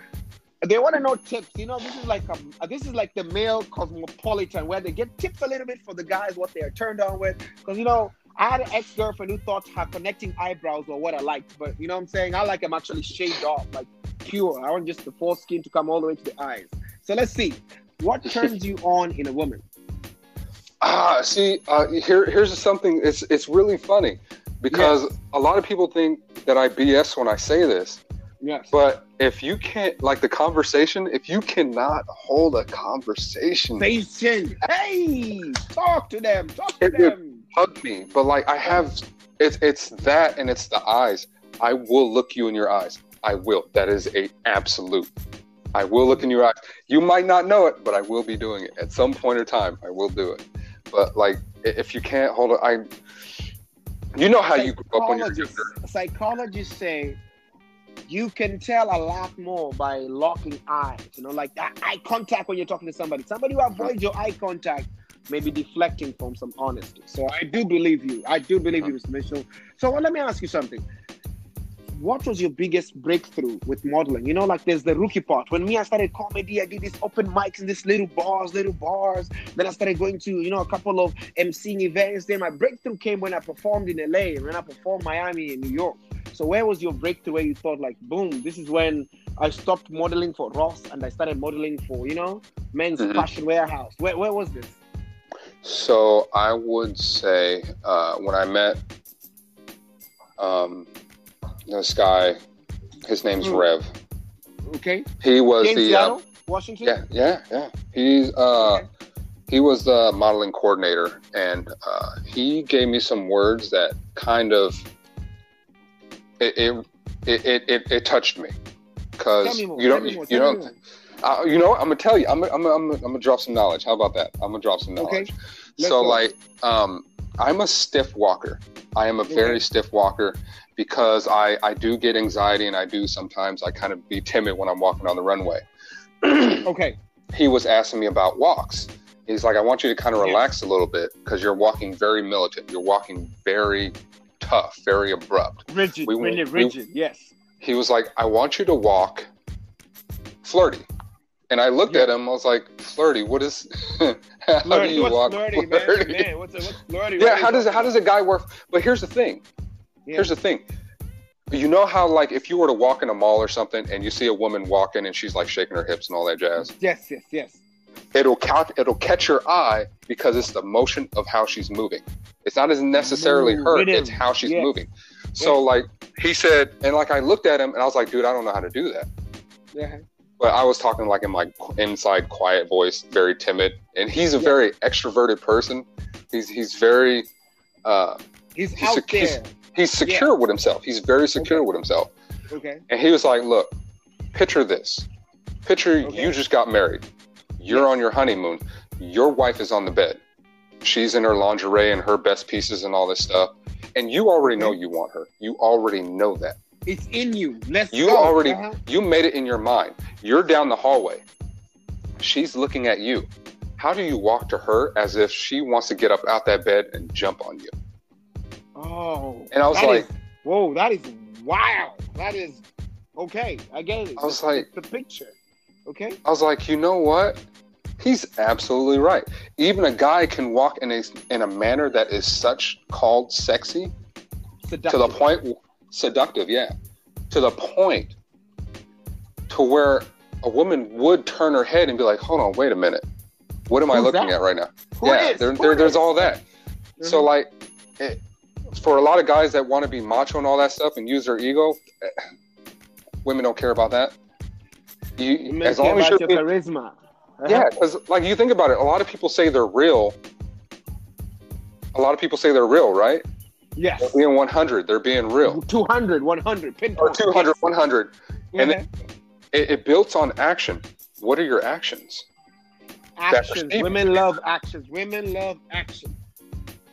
they want to know tips. You know, this is like a, this is like the male cosmopolitan where they get tips a little bit for the guys what they are turned on with. Because you know, I had an ex girlfriend who thought her connecting eyebrows were what I liked, but you know what I'm saying? I like them actually shaved off, like pure. I want just the foreskin to come all the way to the eyes. So let's see, what turns you on in a woman?
Ah, see, uh, here here's something. It's it's really funny because a lot of people think that I BS when I say this.
Yes.
But if you can't like the conversation, if you cannot hold a conversation,
Station. Hey, talk to them. Talk to
It
them.
hug me. But like I have, it's it's that and it's the eyes. I will look you in your eyes. I will. That is a absolute. I will look in your eyes. You might not know it, but I will be doing it at some point in time. I will do it. But like, if you can't hold it, I. You know how you grew up when you were
Psychologists,
younger.
psychologists say you can tell a lot more by locking eyes. You know, like that eye contact when you're talking to somebody. Somebody who avoids your eye contact may be deflecting from some honesty. So I do believe you. I do believe uh-huh. you, Mr. Mitchell. So well, let me ask you something. What was your biggest breakthrough with modeling? You know, like there's the rookie part. When me, I started comedy, I did these open mics in these little bars, little bars. Then I started going to, you know, a couple of emceeing events. Then my breakthrough came when I performed in LA and when I performed Miami and New York. So where was your breakthrough where you thought like, boom, this is when I stopped modeling for Ross and I started modeling for, you know, men's
Mhm.
fashion warehouse. Where, where was this?
So I would say uh, when I met um, this guy, his name's
Hmm.
Rev.
Okay.
He was
Here in
the uh,
Washington?
yeah yeah yeah. He's uh,
Okay.
he was the modeling coordinator, and uh, he gave me some words that kind of it it it, it, it, touched me because you don't
more.
you don't uh, you know what? I'm gonna tell you. I'm gonna, I'm gonna, I'm gonna, I'm gonna drop some knowledge. How about that? I'm gonna drop some
Okay.
knowledge.
Let's
so
go.
like, um, I'm a stiff walker. I am a
Okay.
very stiff walker because I I do get anxiety and I do sometimes I kind of be timid when I'm walking on the runway.
Okay.
he was asking me about walks. He's like, I want you to kind of relax a little bit because you're walking very militant. You're walking very tough, very abrupt.
Rigid.
We-
really
we-
rigid. yes.
he was like, I want you to walk flirty. And I looked
Yeah.
at him, I was like, flirty, what is how
Flirty.
do you
what's
walk
flirty,
flirty?
man? Man, what's, what's flirty?
Yeah, how does it, how does a guy work? But here's the thing.
Yeah.
Here's the thing. You know how like if you were to walk in a mall or something and you see a woman walking and she's like shaking her hips and all that jazz.
Yes, yes, yes.
it'll count it'll catch your eye because it's the motion of how she's moving. It's not as necessarily her, it's how she's
Yes.
moving. So
Yes.
like he said, and like I looked at him and I was like, dude, I don't know how to do that.
Yeah.
But I was talking like in my inside quiet voice, very timid, and he's a
Yeah.
very extroverted person. He's he's very uh,
He's,
He's
out
a- he's-
there.
he's secure with himself. He's very secure
Okay.
with himself.
Okay.
And he was like, look, picture this. Picture
Okay.
you just got married. You're on your honeymoon. Your wife is on the bed. She's in her lingerie and her best pieces and all this stuff. And you already know you want her. You already know that.
It's in you. Let's
You
go.
already
Uh-huh.
you made it in your mind. You're down the hallway. She's looking at you. How do you walk to her as if she wants to get up out that bed and jump on you?
Oh.
And I was like-
is- whoa, that is wild. That is okay. I get it.
I was like-
the picture. Okay.
I was like, you know what? He's absolutely right. Even a guy can walk in a in a manner that is such called sexy to the point seductive, yeah. To the point to where a woman would turn her head and be like, "Hold on, wait a minute. What am I looking
that?
at right now?"
Who
yeah, there, there's all that. So
Mhm.
like, it, for a lot of guys that want to be macho and all that stuff and use their ego, eh, women don't care about that. You,
You
as long as you're
your charisma. Uh-huh.
yeah, because like you think about it, a lot of people say they're real. A lot of people say they're real, right?
Yes.
They're being 100. They're being real.
200, 100,
Or
pinpoint.
200, 100.
Yes.
and
Uh-huh.
It, it builds on action. What are your actions?
actions. Women love actions. Women love action.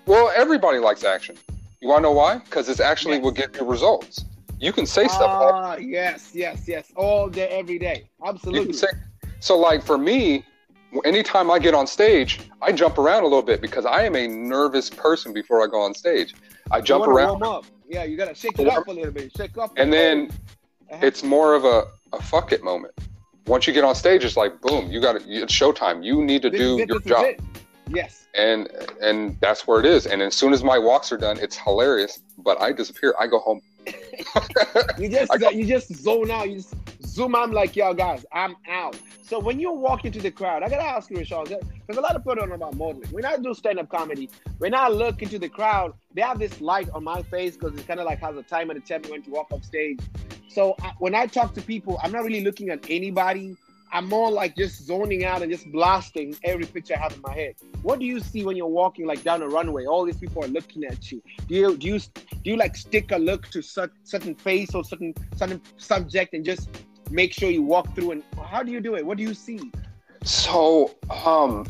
Well, everybody likes action. You want to know why? Because it's actually
Yes.
will get you results. You can say stuff. all-
Ah, yes, yes, yes. All day, every day.
You
Absolutely.
can say. So, like for me, anytime I get on stage, I jump around a little bit because I am a nervous person before I go on stage. I jump around,
Warm up. Yeah, you gotta shake it
Warm-
up a little bit. Shake up.
and then
Uh-huh.
it's more of a, a fuck it moment. Once you get on stage, it's like boom, you got to it's showtime. You need to
This
do
it,
your job,
it. Yes.
and and that's where it is. And as soon as my walks are done, it's hilarious. But I disappear. I go home.
You just
I got-
you just zone out. You just zoom out. I'm like, yo, guys, I'm out. So when you walk into the crowd, I gotta ask you, Rashad, because a lot of people don't know about modeling. When I do stand-up comedy, when I look into the crowd, they have this light on my face because it's kind of like has a time and a temp when to walk off stage. So I, when I talk to people, I'm not really looking at anybody. I'm more like just zoning out and just blasting every picture I have in my head. What do you see when you're walking like down a runway? All these people are looking at you. Do you do you do you like stick a look to cer- certain face or certain certain subject and just make sure you walk through? And how do you do it? What do you see?
So, um,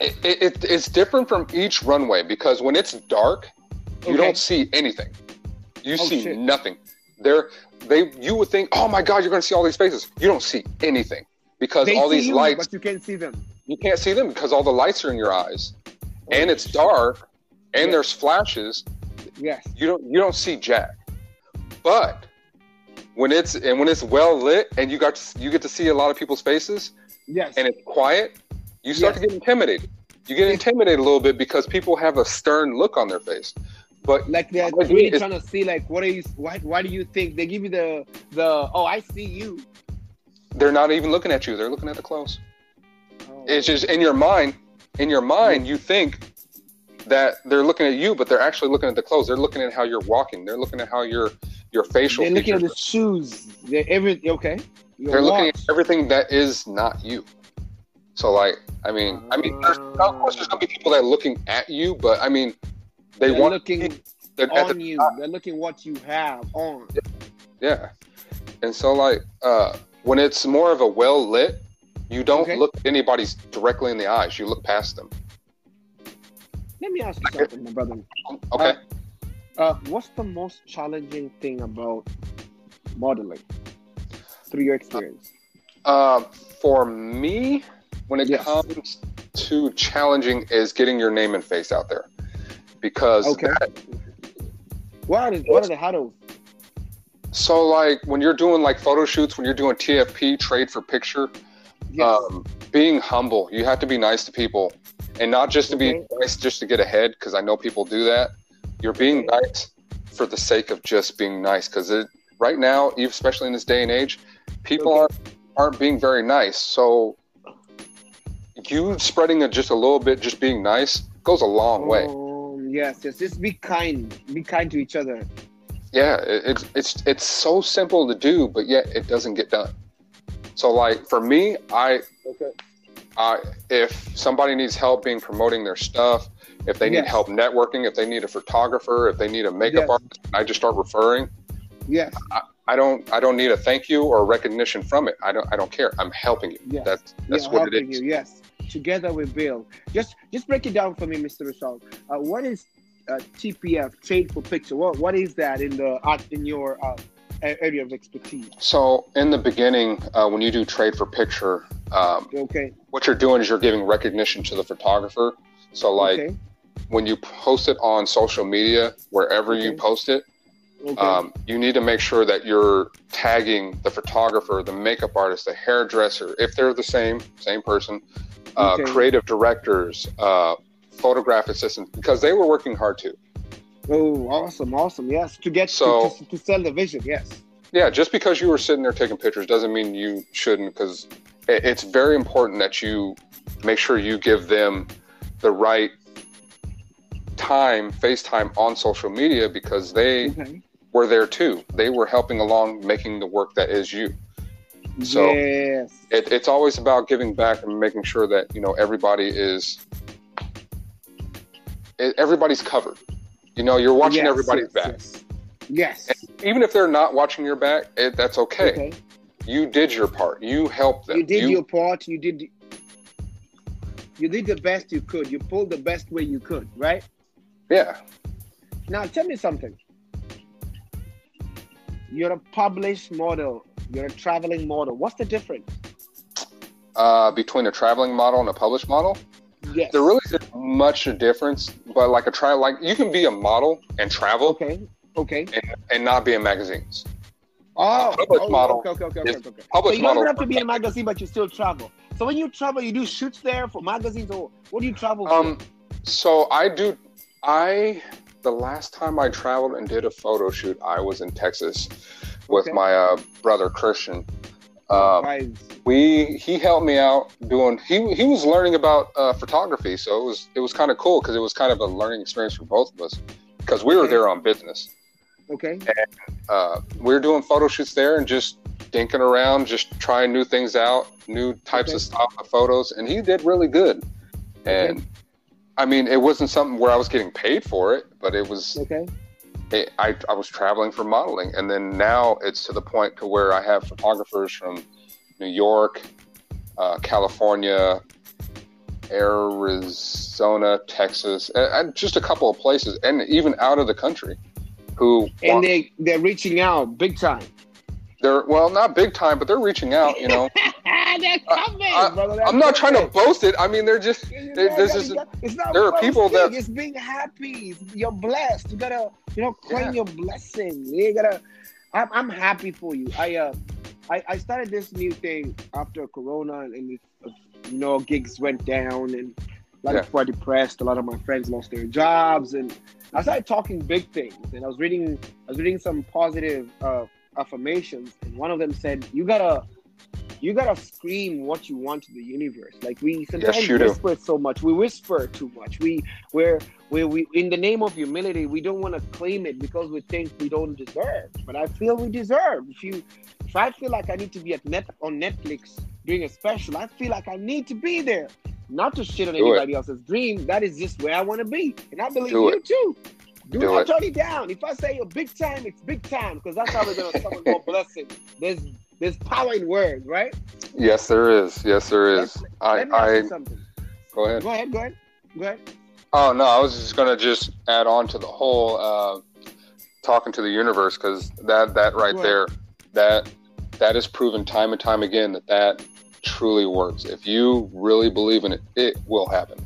it, it, it's different from each runway because when it's dark, you
Okay.
don't see anything. You
Oh,
see
shit.
nothing. They're they you would think, oh my god, you're gonna see all these faces. You don't see anything because
They
all these
you,
lights
but you can't see them.
you can't see them because all the lights are in your eyes, and it's dark, and
Yeah.
there's flashes.
Yes.
You don't you don't see jack. But when it's and when it's well lit and you got to, you get to see a lot of people's faces
Yes.
and it's quiet, you start
Yes.
to get intimidated. You get intimidated a little bit because people have a stern look on their face. But
like they're
But
really trying to see like what are you why why do you think they give you the the oh I see you.
they're not even looking at you; they're looking at the clothes.
Oh.
It's just in your mind. In your mind, you think that they're looking at you, but they're actually looking at the clothes. They're looking at how you're walking. They're looking at how your your facial
They're looking at the shoes. They're every okay. Your
they're looking at everything that is not you. So, like, I mean, I mean, there's, of course, there's gonna be people that are looking at you, but I mean, they
They're
want
looking
at
on
the
you. They're looking what you have on.
Yeah. And so like uh when it's more of a well lit, you don't
Okay.
look at anybody directly in the eyes. You look past them.
Let me ask you something, my brother.
Okay.
Uh, what's the most challenging thing about modeling through your experience?
Um for me, when it
Yes.
comes to challenging is getting your name and face out there. Because
Okay.
that-
What are the, what are the hurdles?
so like when you're doing like photo shoots, when you're doing TFP, trade for picture,
Yes.
um, being humble. You have to be nice to people, and not just to
Okay.
be nice just to get ahead. Because I know people do that. You're being
Okay.
nice for the sake of just being nice. Because it right now, especially in this day and age, people
Okay.
aren't aren't being very nice. So you spreading it just a little bit, just being nice, goes a long way.
Yes, yes. Just be kind. Be kind to each other.
Yeah, it, it's it's it's so simple to do, but yet it doesn't get done. So like for me, I
Okay.
uh, if somebody needs help being promoting their stuff, if they need
Yes.
help networking, if they need a photographer, if they need a makeup
Yes.
artist, I just start referring.
Yes.
I don't I don't need a thank you or recognition from it. I don't I don't care. I'm helping you.
Yes.
That's that's
yeah,
what it is helping.
You, yes. Together we build. Just just break it down for me, Mr. Rashad. Uh, what is uh, TPF, Trade for Picture? What what is that in the in your uh, area of expertise?
So in the beginning, uh, when you do trade for picture, um,
Okay.
what you're doing is you're giving recognition to the photographer. So like
okay.
when you post it on social media, wherever you post it,
Okay.
um, you need to make sure that you're tagging the photographer, the makeup artist, the hairdresser, if they're the same, same person, uh,
Okay.
creative directors, uh, photograph assistants, because they were working hard too.
oh, awesome, awesome. Yes. To get
So-
to, to, to sell the vision. Yes.
Yeah, just because you were sitting there taking pictures doesn't mean you shouldn't, because it's very important that you make sure you give them the right time, FaceTime on social media, because they
Okay.
were there too. They were helping along making the work that is you. So-
yes.
it, it's always about giving back and making sure that you know everybody is everybody's covered you know you're watching
Yes,
everybody's
yes,
back
Yes.
even if they're not watching your back it, that's okay.
Okay.
you did your part you helped them
You did your part. You did. You did the best you could. You pulled the best way you could. Right.
yeah
Now tell me something. You're a published model. You're a traveling model. What's the difference?
uh, between a traveling model and a published model
Yes.
there really isn't much a difference but like a try like you can be a model and travel
Okay. Okay.
and not be in magazines
Oh,
published
oh,
model
Okay. Okay. Okay. Okay. okay. So you don't have to be in a magazine, but you still travel. So when you travel, you do shoots there for magazines, or what do you travel
Um,
for?
so I do. I the last time I traveled and did a photo shoot, I was in Texas with
Okay.
my uh, brother Christian. Um, we he helped me out doing. He he was learning about uh, photography, so it was it was kind of cool because it was kind of a learning experience for both of us because we were there on business.
okay.
Uh, we were doing photo shoots there and just dinking around, just trying new things out, new types
Okay.
of style of photos, and he did really good. And I mean, it wasn't something where I was getting paid for it, but it was
Okay.
It, I I was traveling for modeling, and then now it's to the point to where I have photographers from New York, uh, California, Arizona, Texas, and, and just a couple of places, and even out of the country. who
and
want-
they they're reaching out big time.
they're well, not big time, but they're reaching out. You know,
they're coming,
I-
brother. They're
I'm not trying to boast it. I mean, they're just
You
There-
know,
this
you
is-
gotta- it's not
there are people that-
it's being happy. You're blessed. You gotta, you know, claim
Yeah.
your blessing. You gotta. I'm, I'm happy for you. I uh, I, I started this new thing after Corona, and uh, you know, gigs went down, and a lot
Yeah.
of people are depressed. A lot of my friends lost their jobs, and I started talking big things. And I was reading, I was reading some positive uh, affirmations, and one of them said, "You gotta." You gotta scream what you want to the universe. Like we sometimes
do.
whisper so much. We whisper too much. We we're we we in the name of humility, we don't want to claim it because we think we don't deserve. But I feel we deserve. If you if I feel like I need to be at net on Netflix doing a special, I feel like I need to be there. Not to shit on
Do it.
anybody else's dream. That is just where I want to be. And I believe
Do
you
it.
too. Do,
Do
not
it.
turn it down. If I say a big time, it's big time because that's how we're gonna summon more blessing. There's there's power in words, right?
yes, there is. Yes, there is. I
Let me ask
I
you something.
go ahead.
Go ahead, go ahead, go ahead.
Oh no, I was just gonna just add on to the whole uh, talking to the universe because that that right there, that that is proven time and time again that that truly works. If you really believe in it, it will happen.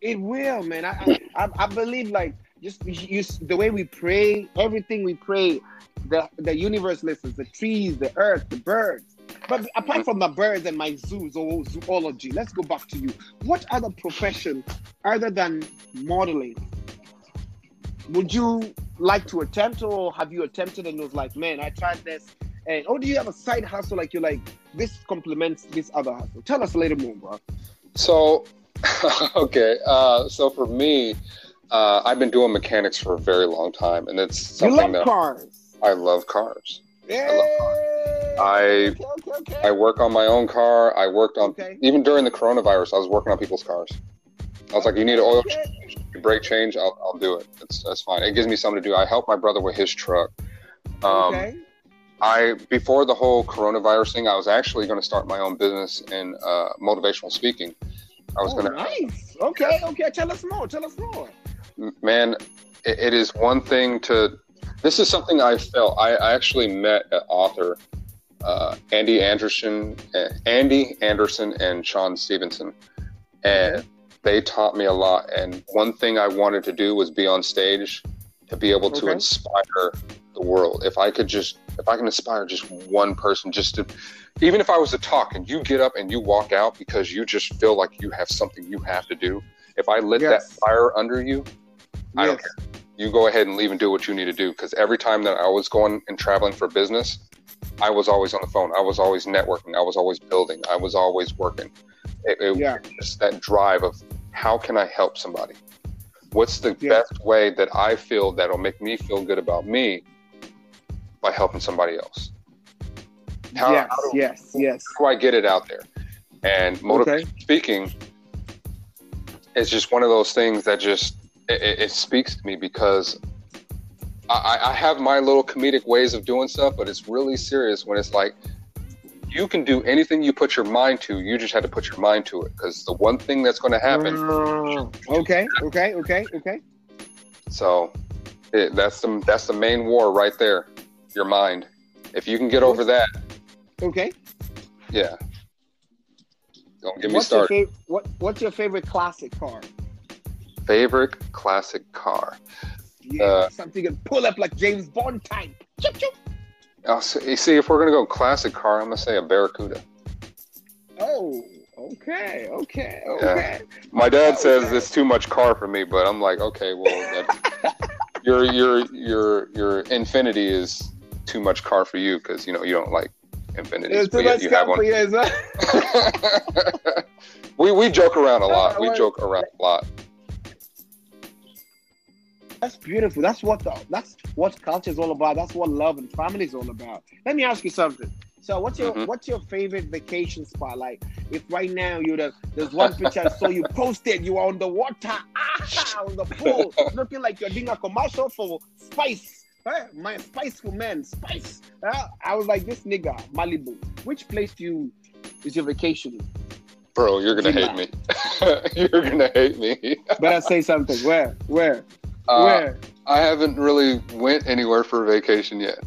It will, man. I I, I, I believe like just you, the way we pray, everything we pray, the the universe listens, the trees, the earth, the birds. But apart from the birds and my zoos or zoology, let's go back to you. What other profession other than modeling would you like to attempt or have you attempted and was like, man, I tried this and or do you have a side hustle like you're like this complements this other hustle? Tell us a little more, bro.
So, okay, uh, so for me, uh, I've been doing mechanics for a very long time, and it's something You
love
that
cars.
I love cars.
Yeah.
I-
okay, okay, okay.
I work on my own car. I worked on even during the coronavirus. I was working on people's cars. I was like, "You need an oil change, a brake change. I'll, I'll do it. It's that's fine. It gives me something to do. I help my brother with his truck. Um,
okay.
I before the whole coronavirus thing, I was actually going to start my own business in uh, motivational speaking. I was
oh,
going to,
nice. Okay, okay. Tell us more. Tell us more.
man. It, it is one thing to. This is something I felt. I, I actually met an author, uh, Andy Anderson, uh, Andy Anderson, and Sean Stephenson, and they taught me a lot. And one thing I wanted to do was be on stage to be able to
Okay.
inspire the world. If I could just, if I can inspire just one person, just to, even if I was to talk and you get up and you walk out because you just feel like you have something you have to do. If I lit that fire under you, I don't
Yes.
You go ahead and leave and do what you need to do. Because every time that I was going and traveling for business, I was always on the phone. I was always networking. I was always building. I was always working. It, it
Yeah.
just that drive of how can I help somebody? What's the
Yeah.
best way that I feel that'll make me feel good about me by helping somebody else? How,
yes,
how do,
yes, yes.
how do I get it out there? And motivation
Okay.
speaking is just one of those things that just it, it, speaks to me because I, I have my little comedic ways of doing stuff, but it's really serious when it's like you can do anything you put your mind to. You just had to put your mind to it because the one thing that's going to happen.
Uh, okay, okay, okay, okay.
So it, that's the that's the main war right there. Your mind. If you can get over that,
Okay.
yeah. Don't get me
what's your
started.
favorite? What What's your favorite classic car?
Favorite classic car.
Yeah,
Uh,
something you can pull up like James Bond type. Chip, chip.
I'll you see, if we're gonna go classic car, I'm gonna say a Barracuda.
Oh, okay, okay,
Yeah.
okay.
My dad says
Okay.
it's too much car for me, but I'm like, okay, well, your your your your Infiniti is too much car for you because you know you don't like Infinitis,
It's too much
you have
car for you,
we we joke around a lot. We joke around a lot.
That's beautiful. That's what the that's what culture is all about. That's what love and family is all about. Let me ask you something. So, what's your
Mhm.
what's your favorite vacation spot? Like, if right now you're the there's one picture I saw you posted, you are on the water, ah, on the pool, looking like you're doing a commercial for Spice. Eh, my spice for men, Spice. Uh, I was like, this nigga, Malibu. Which place do you is your vacation?
Bro, you're gonna hate me. you're gonna hate me.
Better say something. Where? Where?
Uh,
Where?
I haven't really went anywhere for a vacation yet.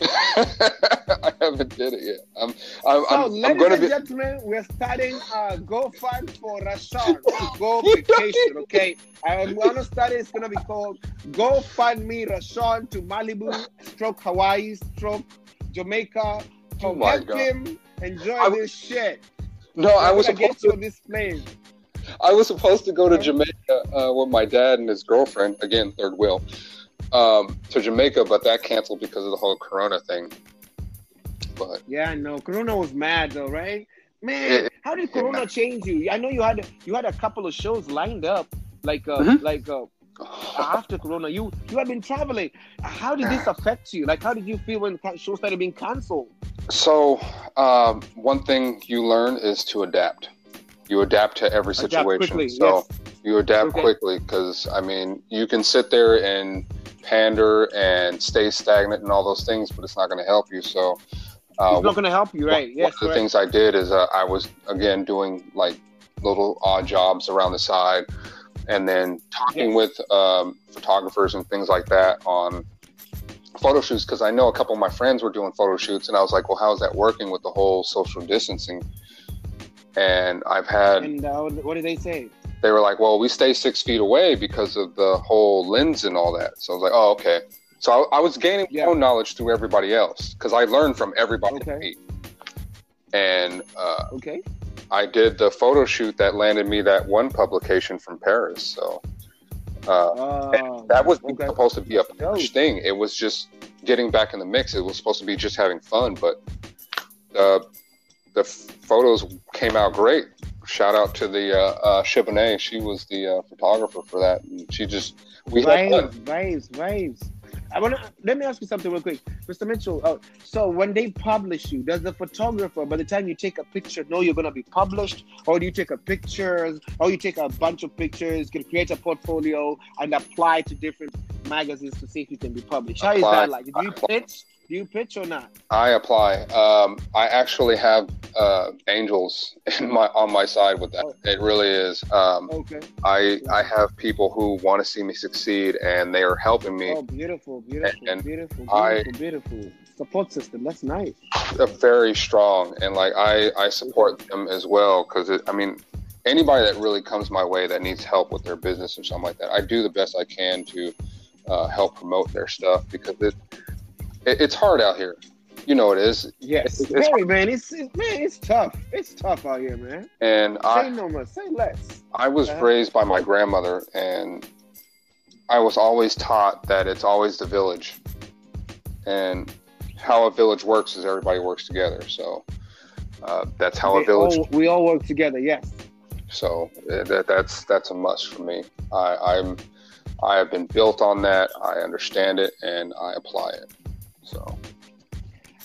I haven't did it yet. I'm I'm,
So,
I'm, I'm
ladies
gonna
and
be
gentlemen, we're starting uh, GoFund for Rashan. Go vacation, okay? I'm gonna start it. It's gonna be called Go Fund Me Rashan to Malibu, stroke Hawaii, stroke Jamaica. To
Oh my
help
God.
him enjoy
I-
this shit.
no. I was supposed
get
to.
on this plane.
I was supposed to go to Jamaica uh, with my dad and his girlfriend. Again, third wheel. Um, to Jamaica, but that canceled because of the whole Corona thing. But
Yeah, I know. Corona was mad though, right? Man,
It-
how did
it-
Corona change you? I know you had you had a couple of shows lined up, like uh,
Mhm.
like uh, after Corona. You you had been traveling. How did this affect you? Like, how did you feel when shows started being canceled?
So, um, one thing you learn is to adapt. You adapt to every situation.
quickly,
so
yes.
you adapt
Okay.
quickly because I mean, you can sit there and pander and stay stagnant and all those things, but it's not going to help you. So, uh,
it's not going to help you, right?
one,
Yes,
one of the
correct.
things I did is uh, I was again doing like little odd jobs around the side, and then talking
Yes.
with um, photographers and things like that on photo shoots because I know a couple of my friends were doing photo shoots, and I was like, "Well, how's that working with the whole social distancing?" And I've had
And uh, what did they say?
they were like, "Well, we stay six feet away because of the whole lens and all that." So I was like, "Oh, okay." So I, I was gaining
Yeah.
my own knowledge through everybody else because I learned from everybody
Okay.
And uh,
Okay.
I did the photo shoot that landed me that one publication from Paris. So uh,
Uh,
that was
okay.
supposed to be a push thing. It was just getting back in the mix. It was supposed to be just having fun, but the photos came out great. Shout out to the uh, uh, Chibonnet. She was the uh, photographer for that, and she just we had
vibes,
fun.
vibes, vibes. I wanna let me ask you something real quick, Mr. Mitchell. Uh, so when they publish you, does the photographer, by the time you take a picture, know you're gonna be published, or do you take a pictures, or you take a bunch of pictures, can create a portfolio and apply to different magazines to see if you can be published? How is
Apply.
that like? Do you pitch? Do you pitch or not?
I apply. Um, I actually have uh, angels in my on my side with that.
Oh.
It really is. Um,
Okay.
I I have people who want to see me succeed, and they are helping me.
Oh, beautiful, beautiful,
And
beautiful,
I-
beautiful, beautiful. Support system. That's nice.
very strong and like i i support them as well because i mean anybody that really comes my way that needs help with their business or something like that i do the best i can to uh, help promote their stuff because it, it it's hard out here you know it is
Yes,
It's- it's-
very man. It's, it's man. It's tough. It's tough out here, man.
and
Say
i
no more. Say less.
i was
Uh-huh.
raised by my grandmother and i was always taught that it's always the village and how a village works is everybody works together so uh, that's how a village
all- we all work together. Yes.
So uh, that that's that's a must for me. I, I'm I have been built on that. I understand it and I apply it. So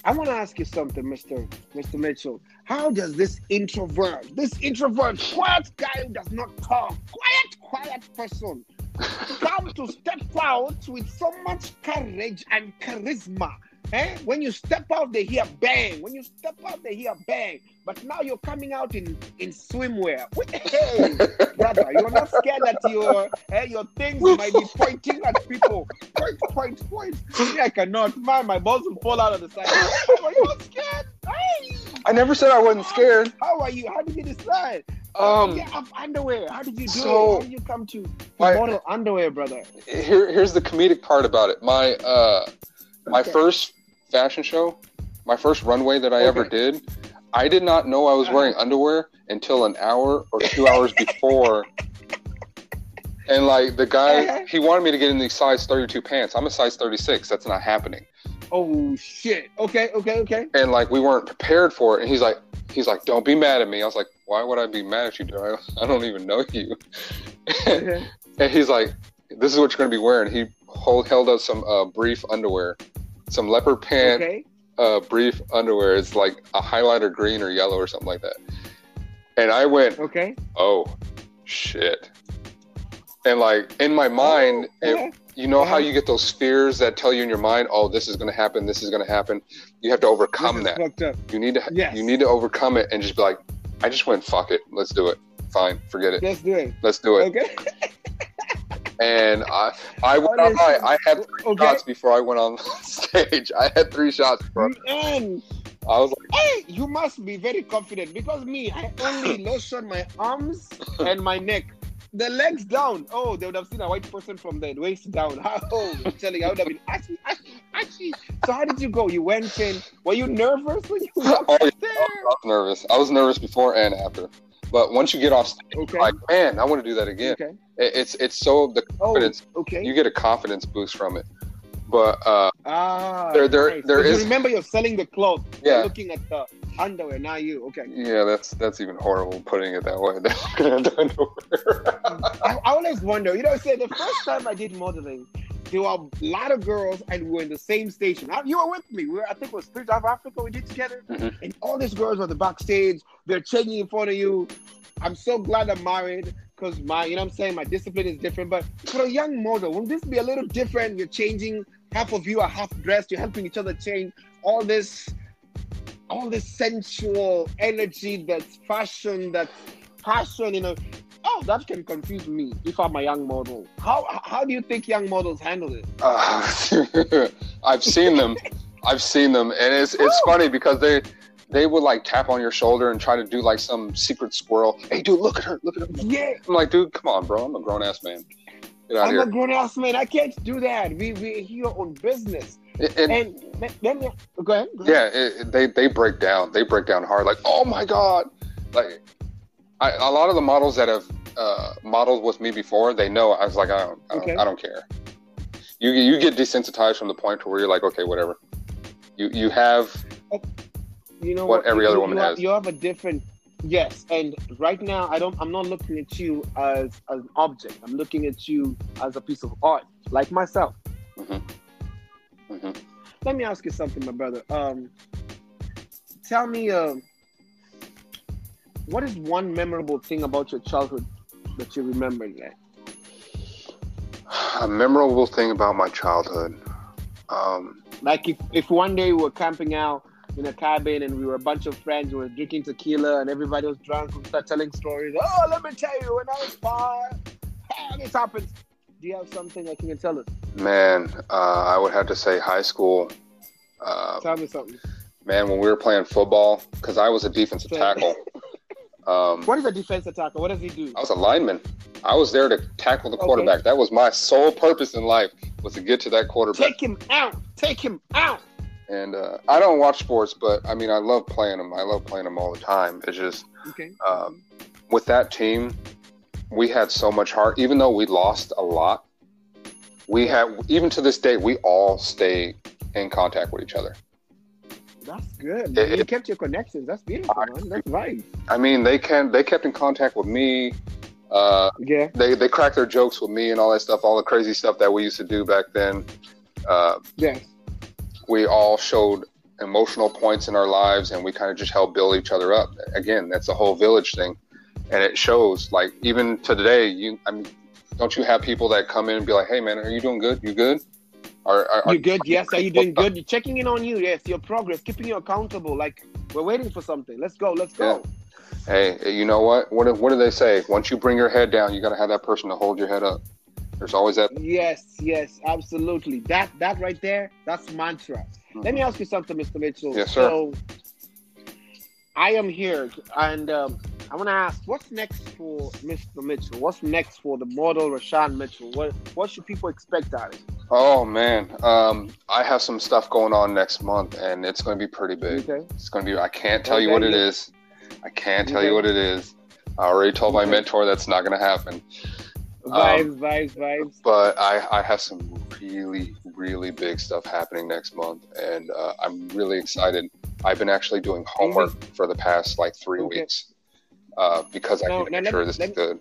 I want to ask you something, Mister Mister Mitchell. How does this introvert, this introvert, quiet guy who does not talk, quiet, quiet person, come to step out with so much courage and charisma? Eh? When you step out, they hear bang. When you step out, they hear bang. But now you're coming out in in swimwear. What- Hey, brother, you're not scared that your eh, your things might be pointing at people. Point, point, point. Me, I cannot. Man, my balls will fall out of the side. Are you not scared? Hey,
I never said I wasn't scared.
how are you? How did you decide?
Um,
yeah, of underwear. How did you do
so-
it? How did you come to, to
My-
model underwear, brother?
here here's the comedic part about it. My uh my
Okay.
first fashion show, my first runway that I ever did, I did not know I was
Uh-huh.
wearing underwear until an hour or two hours before. And like the
Uh-huh.
guy, he wanted me to get in these size 32 pants. I'm a size 36. That's not happening.
Oh shit. Okay, okay, okay.
and like we weren't prepared for it. And he's like, he's like, don't be mad at me. I was like, why would I be mad at you? dude? I, I don't even know you. And he's like, this is what you're gonna be wearing. He hold, held up some uh, brief underwear, some leopard pant
okay.
uh, brief underwear. It's like a highlighter green or yellow or something like that. And I went,
Okay.
oh shit. And like in my mind,
Oh,
it, you know how
Uh-huh.
you get those fears that tell you in your mind, oh, this is gonna happen, this is gonna happen. You have to overcome that. You need to
Yes.
you need to overcome it and just be like, I just went fuck it. Let's do it. Fine, forget it.
Let's do it.
Let's do it.
Okay.
and I I went on, I, I had three
Okay.
shots before I went on stage. I had three shots, bro.
Man,
I was like,
hey, you must be very confident because me, I only lotion my arms and my neck. The legs down. Oh, they would have seen a white person from the waist down. Oh, I'm telling you, I would have been actually, actually, actually. So how did you go? You went in. Were you nervous when you oh, walked
Oh, yeah.
there?
I was nervous. I was nervous before and after. But once you get off stage,
Okay.
like man, I want to do that again.
Okay.
It, it's it's so the
Oh,
confidence.
okay.
You get a confidence boost from it. But uh,
ah,
there- there-
nice.
there
'Cause you
is-
remember you're selling the clothes.
Yeah.
You're looking at the underwear, not you. Okay.
yeah, that's that's even horrible putting it that way. They're looking at the underwear.
I, I always wonder, you know, say the first time I did modeling, there were a lot of girls and we were in the same station. I- You were with me. We were, I think it was Spirit of Africa we did together.
Mhm.
And all these girls were the backstage. They're changing in front of you. I'm so glad I'm married because my, you know what I'm saying, my discipline is different. But for a young model, will this be a little different? You're changing, half of you are half dressed, you're helping each other change. All this, all this sensual energy that's fashion, that's passion, you know. Oh, that can confuse me if I'm a young model. How how do you think young models handle it?
Uh, I've seen them. I've seen them, and it's it's funny because they they would like tap on your shoulder and try to do like some secret squirrel. Hey, dude, look at her, look at her.
Yeah,
I'm like, dude, come on, bro. I'm a grown ass man. Get out
I'm
of
a grown ass man. I can't do that. We we here on business.
And, and-
And let, let me go ahead. Go ahead.
yeah, it- they they break down. They break down hard. Like, oh my god, like I, a lot of the models that have uh, modeled with me before, they know I was like, I don't, I don't,
Okay.
I don't care. You you get desensitized from the point to where you're like, okay, whatever. You you have
you know
what every
You-
other woman
have,
has.
You have a different yes, and right now I don't. I'm not looking at you as, as an object. I'm looking at you as a piece of art, like myself.
hmm
Let me ask you something, my brother. Um, tell me, um, what is one memorable thing about your childhood that you remember? Like?
A memorable thing about my childhood. Um,
Like if, if one day we were camping out in a cabin and we were a bunch of friends who were drinking tequila and everybody was drunk, we start telling stories. Oh, let me tell you, when I was five, ah, this happened. Do you have something that you can tell us?
man, uh, I would have to say high school. Uh,
Tell me something.
man, when we were playing football, because I was a defensive tackle. Um,
What is a defense attacker? What does he do?
I was a lineman. I was there to tackle the
Okay.
quarterback. That was my sole purpose in life was to get to that quarterback.
Take him out. Take him out.
And uh, I don't watch sports, but I mean, I love playing them. I love playing them all the time. It's just
Okay.
um, with that team, we had so much heart. Even though we lost a lot, we had even to this day we all stay in contact with each other.
That's good.
It-
you
it-
kept your connections. That's beautiful, man. That's nice.
I mean, they can they kept in contact with me. Uh,
Yeah.
they they cracked their jokes with me and all that stuff, all the crazy stuff that we used to do back then. Uh,
Yes.
we all showed emotional points in our lives, and we kind of just helped build each other up. Again, that's the whole village thing, and it shows. Like even to today, you I mean, don't you have people that come in and be like, "Hey, man, are you doing good? You good? Are, are,
You good? Yes. Are you doing good? You're checking in on you. Yes. Your progress, keeping you accountable. Like we're waiting for something. Let's go. Let's go.
Hey, you know what? What do- what do they say? Once you bring your head down, you got to have that person to hold your head up. There's always that.
Yes. Yes. Absolutely. That that right there. That's mantra. Let me ask you something, Mr. Mitchell.
Yes, sir.
So I am here, and um, I want to ask, what's next for Mr. Mitchell? What's next for the model Rashan Mitchell? What what should people expect out of it?
Oh man, um, I have some stuff going on next month, and it's going to be pretty big.
Okay.
It's going to be. I can't tell you what it is. I can't tell
Okay.
you what it is. I already told my mentor that's not going to happen.
Vibes, vibes, vibes.
But I, I have some really, really big stuff happening next month, and uh, I'm really excited. I've been actually doing homework for the past like three
Okay.
weeks uh, because I
No,
need to
no,
make sure
me-
this is good.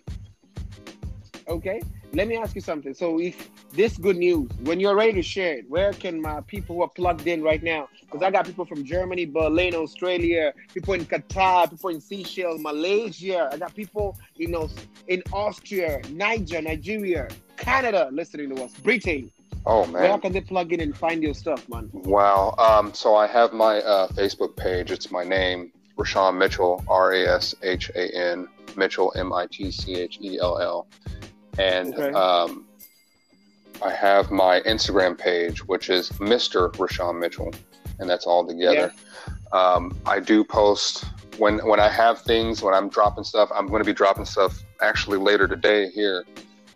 Okay. Let me ask you something. So, if this good news, when you're ready to share it, where can my people who are plugged in right now? Because I got people from Germany, Berlin, Australia, people in Qatar, people in Seychelles, Malaysia. I got people, you know, in Austria, Niger, Nigeria, Canada listening to us, Britain.
Oh man!
Where can they plug in and find your stuff, man?
Wow. Um, so I have my uh, Facebook page. It's my name, Rashan Mitchell, R A S H A N Mitchell, M I T C H E L L, and
Okay.
um, I have my Instagram page, which is Mr. Rashan Mitchell, and that's all together. Um, I do post when when I have things when I'm dropping stuff. I'm going to be dropping stuff actually later today here.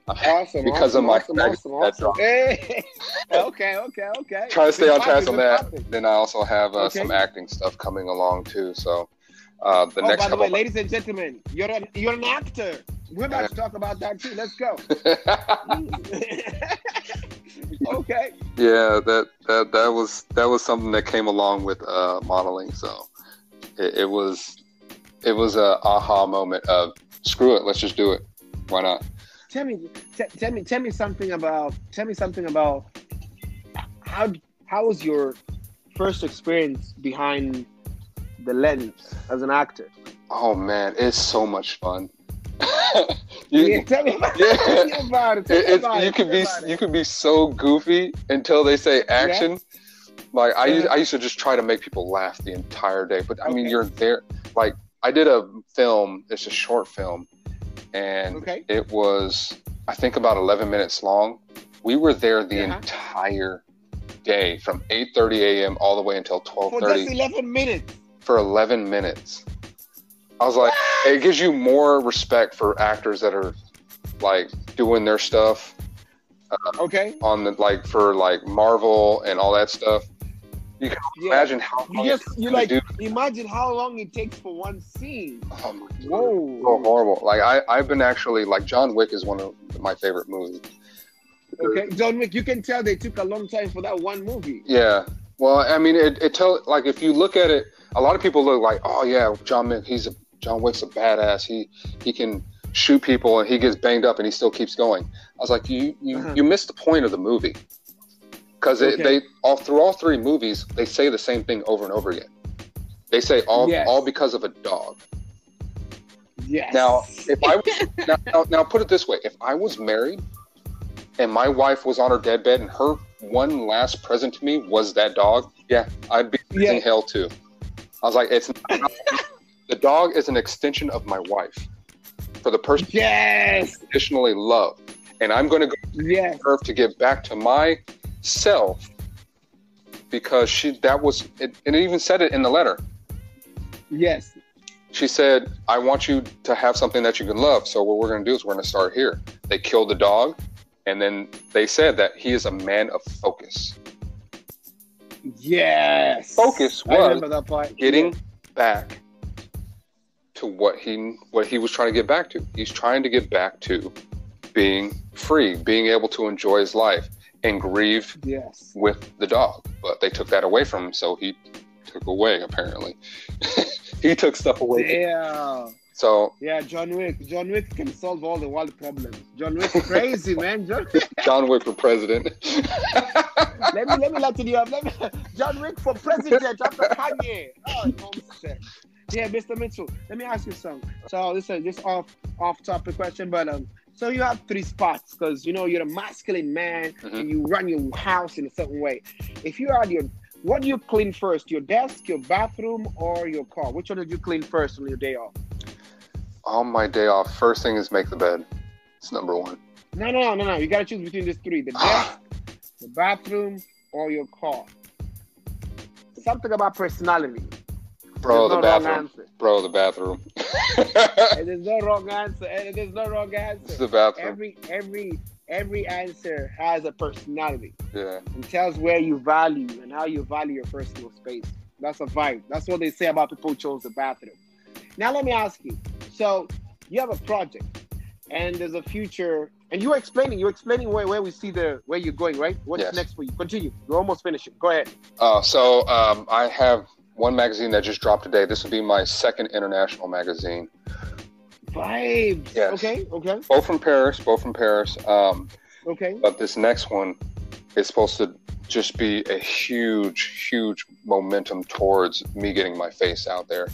Awesome.
Because
awesome,
of my
awesome, awesome,
that
awesome.
drop.
Hey. okay, okay, okay.
Try to stay on task on that.
topic.
Then I also have uh,
Okay.
some acting stuff coming along too. So uh, the
oh,
next
by the way, ladies and gentlemen, you're an you're an actor. We're about to talk about that too. Let's go. okay.
yeah, that that that was that was something that came along with uh, modeling. So it, it was it was a aha moment of screw it, let's just do it. Why not?
Tell me, t- tell me, tell me something about. Tell me something about how how was your first experience behind the lens as an actor?
Oh man, it's so much fun. you,
yeah, tell me about,
Yeah.
tell me about it. Tell
it,
about
you
it,
could be you could be so goofy until they say action. Like I used. I used to just try to make people laugh the entire day. But I mean, you're there. Like I did a film. It's a short film, and
Okay.
it was I think about 11 minutes long. We were there the
Uh-huh.
entire day from 8:30 a.m. all the way until
for
12:30
just eleven minutes.
For 11 minutes. I was like, it gives you more respect for actors that are like doing their stuff uh,
Okay.
on the like for like Marvel and all that stuff.
You can yeah.
Imagine how
You just you like
do.
imagine how long it takes for one scene.
Oh my God. so horrible. Like I, I've been actually like John Wick is one of my favorite movies.
Okay, John Wick. You can tell they took a long time for that one movie.
Yeah. Well, I mean, it, it tell like if you look at it, a lot of people look like, oh yeah, John Wick, he's a John Wick's a badass. He he can shoot people and he gets banged up and he still keeps going. I was like, you you,
Uh-huh.
you missed the point of the movie because
Okay.
they all through all three movies they say the same thing over and over again. They say all
Yes.
all because of a dog.
Yes.
Now, if I now, now, now put it this way: if I was married and my wife was on her deathbed and her one last present to me was that dog, yeah, I'd be
Yeah.
in hell too. I was like, it's the dog is an extension of my wife for the person
Yes.
I traditionally love, and I'm going to go
Yes.
to her to give back to myself because she that was it, and it even said it in the letter.
Yes.
she said, I want you to have something that you can love. So what we're going to do is we're going to start here. They killed the dog. And then they said that he is a man of focus.
Yes.
Focus was. Getting back to what he what he was trying to get back to. He's trying to get back to being free, being able to enjoy his life and grieve
Yes.
with the dog. But they took that away from him, so he took away apparently. he took stuff away.
Yeah.
So
Yeah, John Wick. John Wick can solve all the world problems. John Wick crazy, man. John
John Wick for president.
let me let me let you know. Let me, John Wick for president after Kanye. Oh, nonsense. Yeah, Mr. Mitchell. Let me ask you something. So listen this is off off topic question, but um, so you have three spots because you know you're a masculine man
Mhm.
and you run your house in a certain way. If you had your what do you clean first? Your desk, your bathroom, or your car? Which one did you clean first on your day off?
On my day off, first thing is make the bed. It's number one.
No, no, no, no. You gotta choose between these three: the ah. desk, the bathroom, or your car. Something about personality.
Bro,
There's
the
no
bathroom. Bro, the bathroom.
And there's no wrong answer. And there's no wrong answer.
it's
answer.
the bathroom.
Every every every answer has a personality
Yeah.
and tells where you value and how you value your personal space. That's a vibe. That's what they say about people who chose the bathroom. Now let me ask you. So you have a project and there's a future and you're explaining you're explaining where, where we see the where you're going, right? What's
Yes.
next for you? Continue. You're almost finishing. Go ahead.
Uh, so um, I have one magazine that just dropped today. This will be my second international magazine.
Vibes.
Yes.
Okay, okay,
Both from Paris, both from Paris. Um,
okay.
but this next one is supposed to just be a huge, huge momentum towards me getting my face out there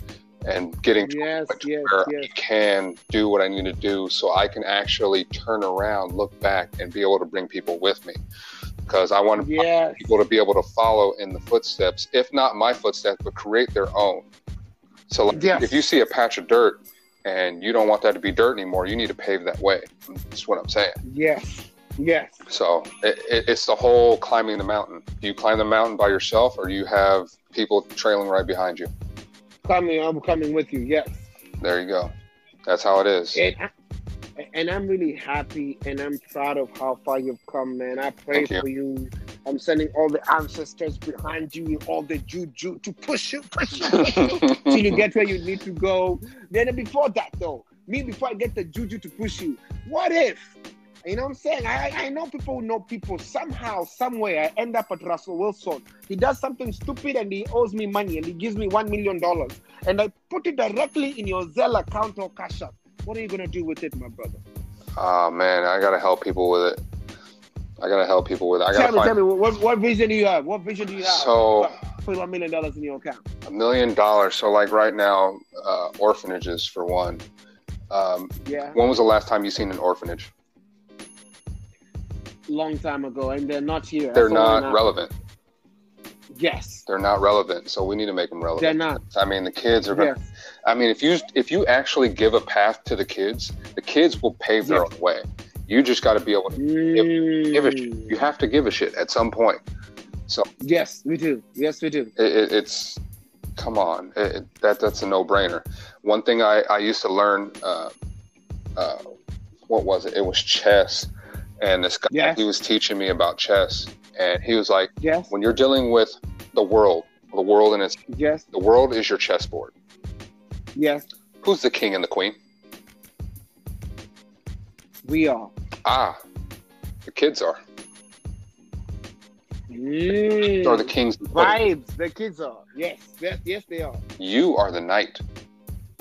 and getting to
Yes,
point
yes,
where
yes.
I can do what I need to do so I can actually turn around, look back, and be able to bring people with me. Because I want
Yes.
people to be able to follow in the footsteps, if not my footsteps, but create their own. So like,
Yes.
if you see a patch of dirt and you don't want that to be dirt anymore, you need to pave that way. That's what I'm saying.
Yes. Yes.
So it, it, it's the whole climbing the mountain. Do you climb the mountain by yourself, or do you have people trailing right behind you?
Coming, I'm coming with you. Yes.
There you go. That's how it is.
And, I, and I'm really happy and I'm proud of how far you've come, man. I pray
Thank you.
for you. I'm sending all the ancestors behind you and all the juju to push you, push you, push you till you get where you need to go. Then before that, though, me before I get the juju to push you, what if? You know what I'm saying? I, I know people who know people. Somehow, somewhere, I end up at Russell Wilson. He does something stupid and he owes me money and he gives me $1 million. And I put it directly in your Zelle account or Cash App. What are you going to do with it, my brother?
Oh man, I gotta help people with it. I gotta help people with it. I
Tell
gotta
me, tell me, what, what vision do you have? What vision do you have?
So-
put $1 million in your account.
a million dollars. So like right now, uh, orphanages for one. Um,
Yeah,
when was the last time you seen an orphanage?
Long time ago. And they're not here.
They're not relevant.
Yes,
They're not relevant. So we need to make them relevant.
they're not.
I mean, the kids are. Gonna,
Yes.
I mean, if you if you actually give a path to the kids, the kids will pave their
Yes.
own way. You just got to be able to give a shit.
Mm.
You have to give a shit at some point. So
Yes, we do. Yes, we do.
it, it, it's come on it, that that's a no-brainer one thing i i used to learn uh uh what was it it was chess and this guy
Yes.
he was teaching me about chess and he was like
Yes,
when you're dealing with the world the world and its
yes,
the world is your chessboard
yes.
who's the king and the queen
We are.
ah the kids are
Mm.
or the kings.
Vibes. The kids are. Yes, yes, yes, they are.
you are the knight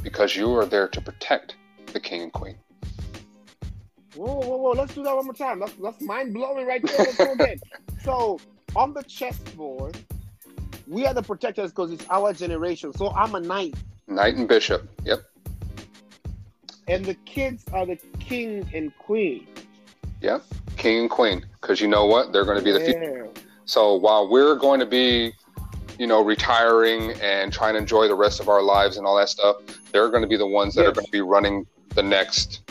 because you are there to protect the king and queen
Whoa, whoa, whoa. Let's do that one more time. That's, that's mind blowing right there. Let's go again. So, on the chessboard, we are the protectors because it's our generation. So, I'm a knight.
knight and bishop yep
And the kids are the king and queen.
yep king and queen because you know what they're going to be the future So while we're going to be, you know, retiring and trying to enjoy the rest of our lives and all that stuff, they're going to be the ones that are going to be running the next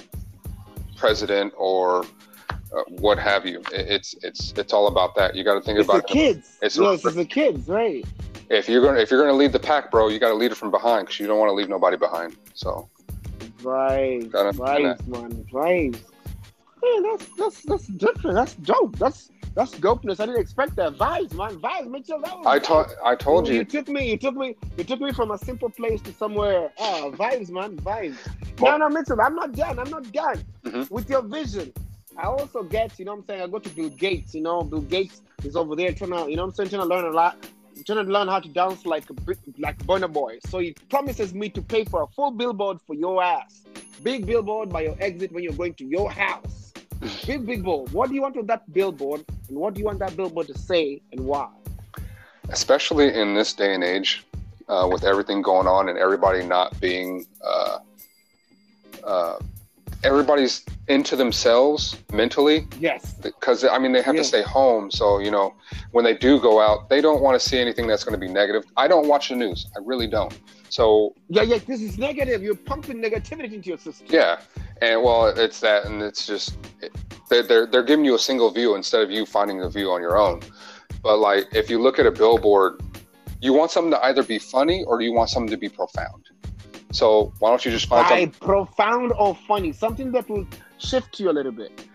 president or uh, what have you. It's it's it's all about that. You got to think
It's the
about it.
kids.
It's a-
it's the kids, right?
if you're going to if you're going to lead the pack, bro, you got to lead it from behind because you don't want to leave nobody behind. So
Right.
Gotta
Right, man. Right. Man, that's that's that's different. That's dope. That's that's dopeness. I didn't expect that. Vibes, man. Vibes, Mitchell. That was
I told I told
you,
you.
took me. You took me. You took me from a simple place to somewhere. Ah, vibes, man. Vibes.
Well-
no, no, Mitchell. I'm not done. I'm not done
Mhm.
with your vision. I also get, you know, what I'm saying. I go to Bill Gates. You know, Bill Gates is over there trying to, you know, what I'm saying, trying to learn a lot. I'm Trying to learn how to dance like a like Burna Boy. So he promises me to pay for a full billboard for your ass. Big billboard by your exit when you're going to your house. Big big board. What do you want on that billboard, and what do you want that billboard to say, and why?
especially in this day and age, uh, with everything going on and everybody not being, uh, uh, everybody's into themselves mentally
Yes.
because I mean they have
Yeah.
to stay home. So you know when they do go out, they don't want to see anything that's going to be negative. I don't watch the news. I really don't. So
Yeah, yeah. This is negative. You're pumping negativity into your system.
yeah, and well, it's that, and it's just it, they're, they're they're giving you a single view instead of you finding a view on your own. But like if you look at a billboard, you want something to either be funny or you want something to be profound. So why don't you just find
By
something?
profound or funny, something that will shift you a little bit,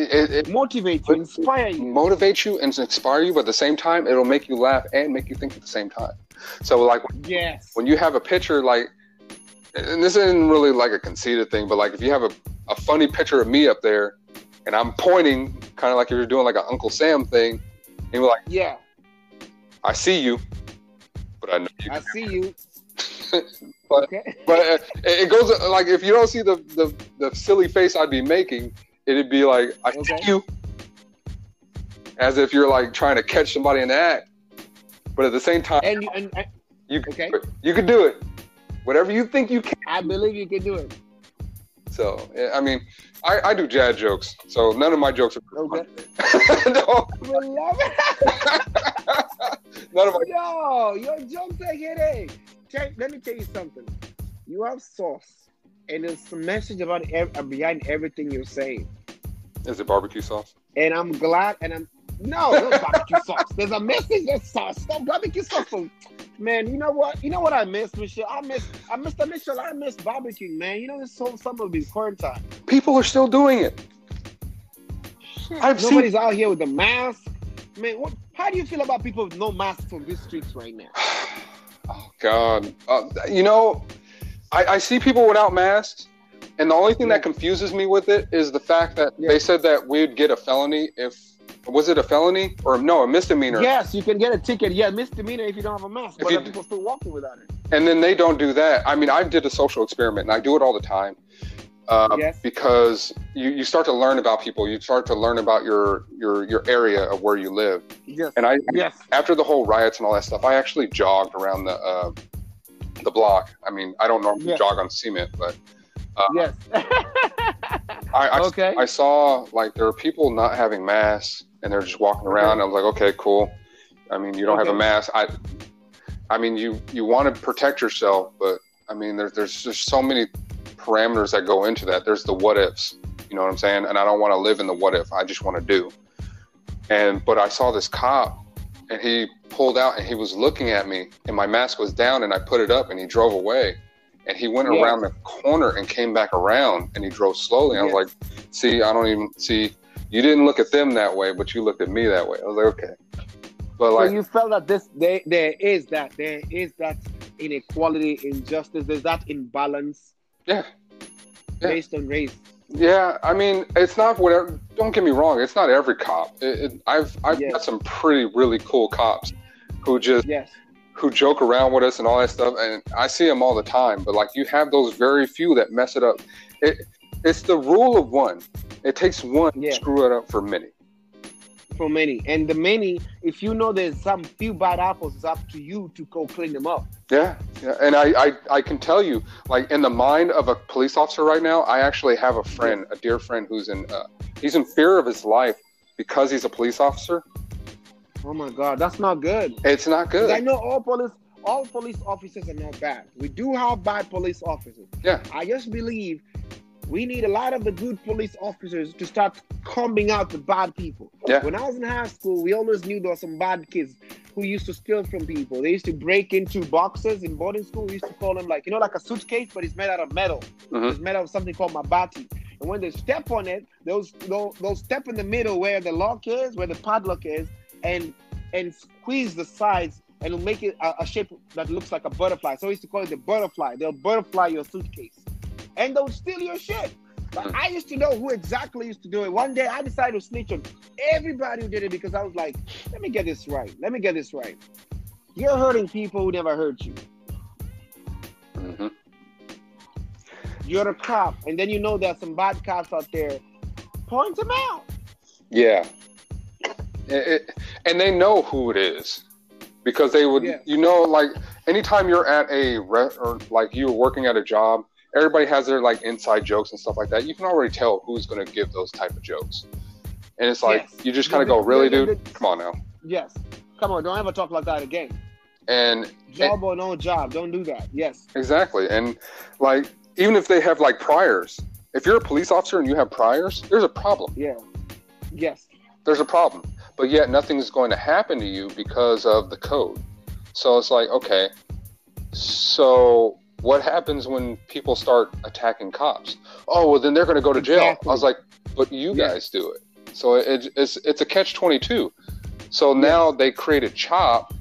It, it
motivate you, inspire you.
motivate you and inspire you, but at the same time, it'll make you laugh and make you think at the same time. So like
Yes.
when you have a picture like and this isn't really like a conceited thing but like if you have a, a funny picture of me up there and i'm pointing kind of like if you're doing like an uncle sam thing and you're like
Yeah,
i see you but i know you
I see you.
But-
okay.
but it it goes like if you don't see the, the the silly face i'd be making it'd be like i see
Okay.
you as if you're like trying to catch somebody in the act but at the same time
And, you- and, and
you can
okay.
do it. you can do it whatever you think you can
I believe you can do it.
So I mean, I, I do jazz jokes, so none of my jokes are
Okay.
no,
We love it.
none of my
Yo, your jokes are hitting. Check, let me tell you something. You have sauce, and there's a message about ev- behind everything you're saying.
Is it barbecue sauce?
and I'm glad. And I'm no, no barbecue sauce. There's a message. There's sauce. No barbecue sauce. So, man, you know what? You know what I miss, Michelle. I miss. I miss the Michelle. I miss barbecue, man. You know this whole summer be quarantine.
People are still doing it. I've seen
Nobody's out here with the mask. Man, what? How do you feel about people with no masks on these streets right now?
Oh God, uh, you know, I, I see people without masks, and the only thing that confuses me with it is the fact that
Yeah.
they said that we'd get a felony if was it a felony or no a misdemeanor,
Yes, you can get a ticket. Yeah, misdemeanor if you don't have a mask.
If
But
you-
people still walking without it?
and then they don't do that. I mean, I did a social experiment, and I do it all the time. Uh,
Yes.
Because you, you start to learn about people, you start to learn about your your your area of where you live,
Yes.
and I
Yes.
after the whole riots and all that stuff, I actually jogged around the uh, the block. I mean, I don't normally
Yeah.
jog on cement, but Uh-huh.
Yes.
I, I,
Okay.
I saw like there are people not having masks and they're just walking around. I was like, okay, cool. I mean, you don't have a mask. I, I mean, you you want to protect yourself, but I mean, there's there's just so many parameters that go into that. There's the what ifs. You know what I'm saying? And I don't want to live in the what if. I just want to do. And but I saw this cop, and he pulled out and he was looking at me, and my mask was down, and I put it up, and he drove away. And he went
Yes.
around the corner and came back around, and he drove slowly. I was like, "See, I don't even see. You didn't look at them that way, but you looked at me that way." I was like, "Okay." But
so
like,
you felt that this there there is that there is that inequality, injustice. There's that imbalance
yeah, Yeah.
based on race.
Yeah, I mean, it's not whatever. Don't get me wrong; it's not every cop. It, it, I've I've
Yes.
got some pretty really cool cops who just
Yes.
Who joke around with us and all that stuff, and I see them all the time. But like, you have those very few that mess it up. It it's the rule of one. It takes one
Yeah.
to screw it up for many.
For many, and the many, if you know there's some few bad apples, it's up to you to go clean them up.
Yeah, yeah, and I, I I can tell you, like in the mind of a police officer right now, I actually have a friend, a dear friend, who's in uh, he's in fear of his life because he's a police officer.
Oh my God, that's not good.
It's not good.
I know all police, all police officers are not bad. We do have bad police officers.
Yeah.
I just believe we need a lot of the good police officers to start combing out the bad people.
Yeah.
When I was in high school, we always knew there were some bad kids who used to steal from people. They used to break into boxes in boarding school. We used to call them like, you know, like a suitcase, but it's made out of metal.
Mhm.
It's made out of something called mabati. And when they step on it, those they'll, they'll step in the middle where the lock is, where the padlock is, and and squeeze the sides and it'll make it a, a shape that looks like a butterfly. So we used to call it the butterfly. They'll butterfly your suitcase. And they'll steal your shit. But
Hmm.
I used to know who exactly used to do it. One day I decided to snitch on everybody who did it because I was like, let me get this right. Let me get this right. You're hurting people who never hurt you.
hmm
You're a cop, and then you know there's some bad cops out there. Point them out.
Yeah, It- and they know who it is because they would,
Yes.
you know, like anytime you're at a re- or like you're working at a job, everybody has their like inside jokes and stuff like that. You can already tell who's going to give those type of jokes, and it's like
Yes.
you just kind of go,
Yeah,
"Really,
yeah,
dude?
yeah.
Come on now."
Yes. Come on, don't ever talk like that again.
And
Job or no job, don't do that. Yes.
Exactly. And like even if they have like priors, if you're a police officer and you have priors, there's a problem.
Yeah. Yes.
There's a problem. But yet nothing's going to happen to you because of the code. So it's like, okay, so what happens when people start attacking cops? Oh, well then they're going to go to jail.
Exactly.
I was like, but you
Yeah.
guys do it. So it, it's it's a catch 22. So now they created CHOP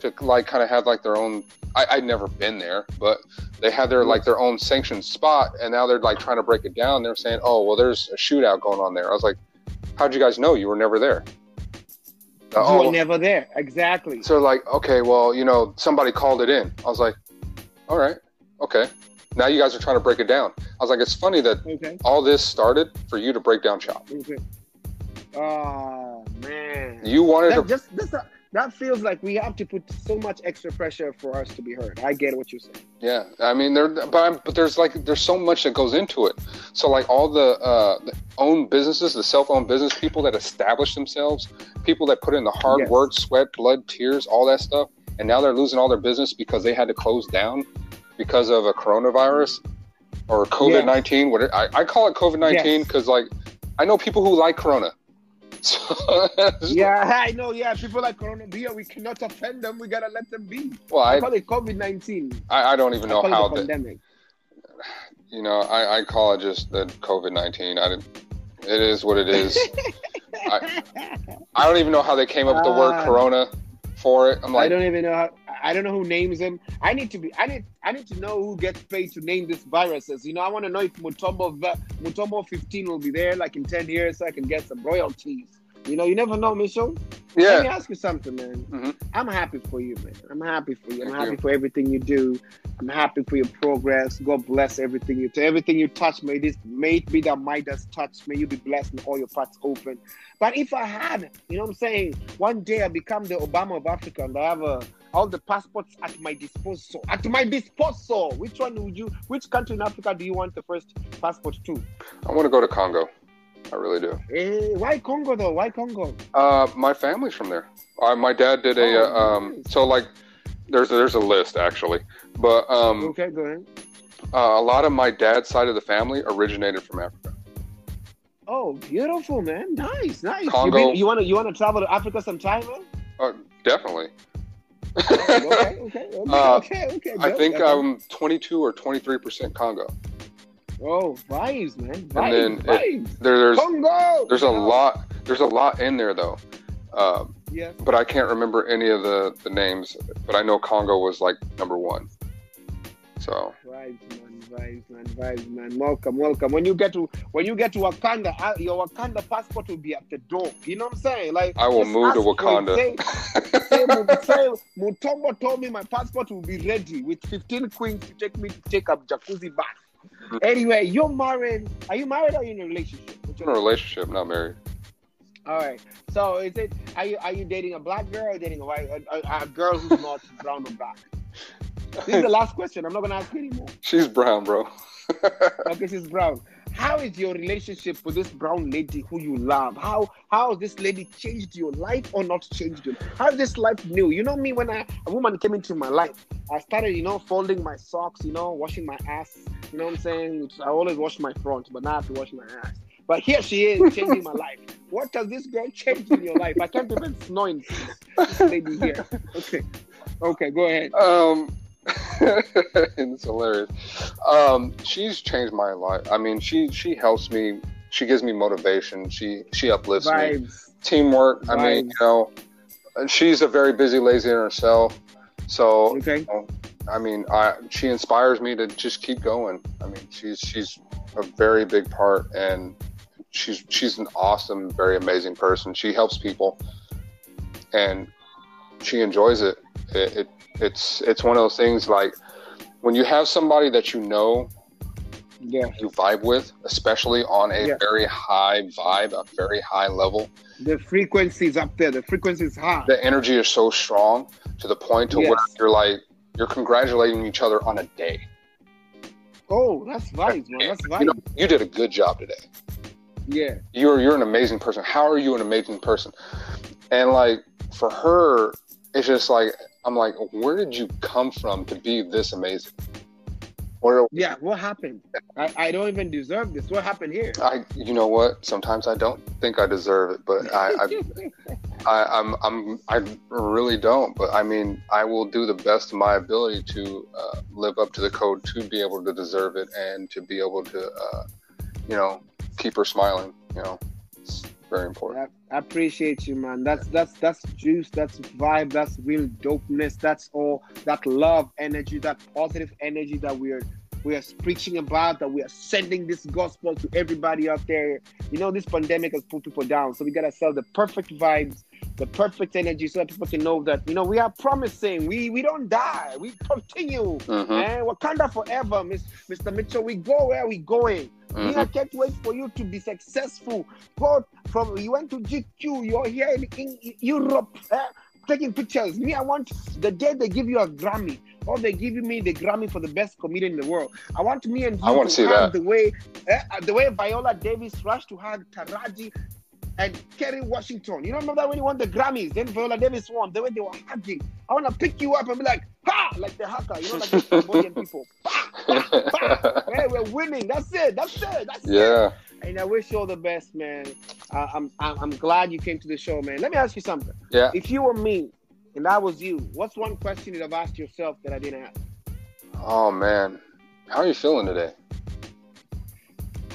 to like kind of have like their own I, I'd never been there, but they had their like their own sanctioned spot, and now they're like trying to break it down. They're saying, "Oh, well, there's a shootout going on there." I was like, "How'd you guys know? You were never there."
You
oh,
were never there. Exactly.
so like, okay, well, you know, somebody called it in. I was like, "All right, okay." Now you guys are trying to break it down. I was like, "It's funny that
Okay.
all this started for you to break down CHOP.
Okay. Oh man.
You wanted
that
to,
just this, uh, that feels like we have to put so much extra pressure for us to be heard. I get what you're saying.
yeah. I mean, there, but I'm, but there's like there's so much that goes into it. So like all the, uh, the own businesses, the self-owned business people that establish themselves, people that put in the hard
Yes.
work, sweat, blood, tears, all that stuff, and now they're losing all their business because they had to close down because of a coronavirus or COVID nineteen. What I, I call it COVID nineteen
Yes.
because like I know people who like Corona. So,
Yeah, I know. Yeah, people like Corona beer, we cannot offend them. We gotta let them be.
Well,
I
I,
call it COVID nineteen.
I, I don't even know how
the pandemic.
you know I, I call it just the COVID nineteen. I didn't. It is what it is. I, I don't even know how they came up with the word
Ah.
Corona for it. I'm like, I
don't even know. How, I don't know who names them. I need to be. I need. I need to know who gets paid to name these viruses. You know, I want to know if Mutombo Mutombo 15 will be there like in 10 years, so I can get some royalties. You know, you never know, Mitchell. Let me ask you something, man.
Mhm.
I'm happy for you, man. I'm happy for you. I'm
Thank
happy
you.
for everything you do. I'm happy for your progress. God bless everything you do. Everything you touch, may this may it be that Midas touch. May you be blessed and all your parts open. But if I had, you know what I'm saying, one day I become the Obama of Africa and I have uh, all the passports at my disposal. At my disposal. Which one would you which country in Africa do you want the first passport to?
I want to go to Congo. I really do.
Eh, why Congo though? Why Congo?
Uh, my family's from there. Uh, my dad did a
Oh,
uh, um.
nice.
So like, there's there's a list actually, but um,
Okay, go ahead.
uh, a lot of my dad's side of the family originated from Africa.
Oh, beautiful, man. Nice, nice. You,
Congo.
been, you wanna you wanna travel to Africa sometime, man?
Uh, definitely.
Okay, okay, okay,
Uh,
okay, okay.
I think. I'm 22 or 23 percent Congo.
Oh, vibes, man. Vibes,
then it- There, there's
Congo.
there's a lot there's a lot in there though, um,
Yeah.
but I can't remember any of the the names. But I know Congo was like number one. So
Vibes. Vibes, man. Vibes, man. Welcome, welcome. When you get to when you get to Wakanda, uh, your Wakanda passport will be at the door. You know what I'm saying? Like
I will move to
ask for it.
Wakanda.
Say, say, say, Mutombo told me my passport will be ready with 15 queens to take me to take a jacuzzi bath.
Mm-hmm.
Anyway, you're married. Are you married or are you in a relationship? What's
in a relationship, not married.
All right. So is it? Are you are you dating a black girl or dating a white a, a girl who's not brown or black? This is the last question. I'm not gonna ask you anymore.
She's brown, bro.
Okay, she's brown. How is your relationship with this brown lady who you love? How how has this lady changed your life or not changed you? How is this life new? You know me when I, a woman came into my life, I started, you know, folding my socks, you know, washing my ass. You know what I'm saying? I always wash my front, but now I have to wash my ass. But here she is changing my life. What does this girl change in your life? I can't even snore in this lady here. Okay. Okay, go ahead.
Um, it's hilarious. Um, she's changed my life. I mean, she she helps me. She gives me motivation. She she uplifts me.
Vibes.
Teamwork. I mean, you know, and she's a very busy, lazy in herself. So
Okay.
I mean, I she inspires me to just keep going. I mean, she's she's a very big part, and she's she's an awesome, very amazing person. She helps people, and she enjoys it. It, it it's it's one of those things like when you have somebody that you know
Yeah.
you vibe with, especially on a
Yeah.
very high vibe, a very high level.
The frequency is up there. The frequency is high.
The energy is so strong to the point to where you're like you're congratulating each other on a day.
Oh, that's vibes, man. That's vibes.
You know, you did a good job today.
yeah.
You're you're an amazing person. How are you an amazing person? And like for her, it's just like I'm like, where did you come from to be this amazing? Where
Yeah. What happened? I, I don't even deserve this. What happened here?
I, you know what? Sometimes I don't think I deserve it, but I, I, I I'm, I'm, I really don't. But I mean, I will do the best of my ability to uh, live up to the code to be able to deserve it and to be able to, uh, you know, keep her smiling. You know, very important.
I, I appreciate you, man. That's that's that's juice. That's vibe. That's real dopeness. That's all that love energy, that positive energy that we're we are preaching about. That we are sending this gospel to everybody out there. You know, this pandemic has put people down, so we gotta sell the perfect vibes, the perfect energy, so that people can know that you know we are promising. We we don't die. We continue. And Wakanda forever, Miss, Mr. Mitchell. We go where we going. Me, I
hmm
can't wait for you to be successful. Go from you went to GQ, you're here in, in Europe eh, taking pictures. Me, I want the day they give you a Grammy or they give me the Grammy for the best comedian in the world. I want me and you
I want to see
hug
that.
the way eh, the way Viola Davis rushed to hug Taraji and Kerry Washington. You don't remember that when you won the Grammys, then Viola Davis won, the way they were hugging. I want to pick you up and be like, ha, like the hacker, you know, like the Cambodian people. Pa. Hey, we're winning. That's it. That's it. That's it.
yeah.
And I wish you all the best, man. Uh, I'm, I'm I'm glad you came to the show, man. Let me ask you something.
Yeah.
If you were me and I was you, what's one question you'd have asked yourself that I didn't ask?
Oh man, how are you feeling today?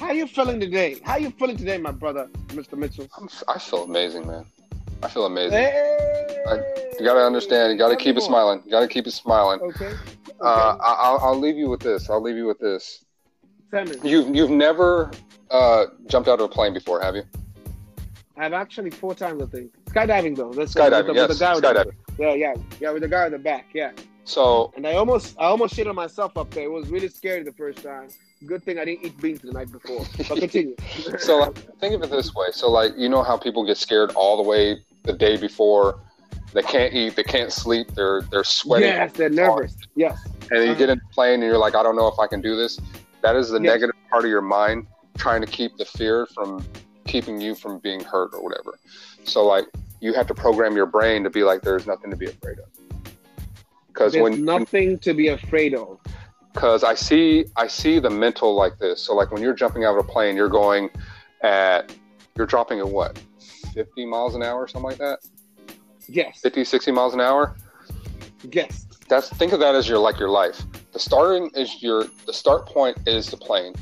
How you feeling today? How you feeling today, my brother, Mr. Mitchell?
I'm, I feel amazing, man. I feel amazing.
Hey,
You gotta understand. You gotta keep it smiling. You gotta keep it smiling.
Okay. okay.
Uh, I, I'll, I'll leave you with this. I'll leave you with this.
Tell me.
You've you've never uh, jumped out of a plane before, have you?
I've actually four times, I think. Skydiving though. That's
Skydiving,
with the,
yes,
with the guy with the-
skydiving.
yeah, yeah, yeah, with the guy in the back, yeah.
So
And I almost, I almost shit on myself up there. It was really scary the first time. Good thing I didn't eat beans the night before. But continue.
so like, think of it this way. So like you know how people get scared all the way the day before. They can't eat. They can't sleep. They're they're sweating.
yes, they're nervous. Yes.
And you get in the plane and you're like, I don't know if I can do this. That is the
Yes.
negative part of your mind trying to keep the fear from keeping you from being hurt or whatever. So like you have to program your brain to be like, there's nothing to be afraid of. Because
There's
when
nothing to be afraid of.
because I see I see the mental like this. So like when you're jumping out of a plane, you're going at you're dropping at what 50 miles an hour or something like that
Yes.
50 60 miles an hour
Yes.
that's think of that as your like your life the starting is your the start point is the plane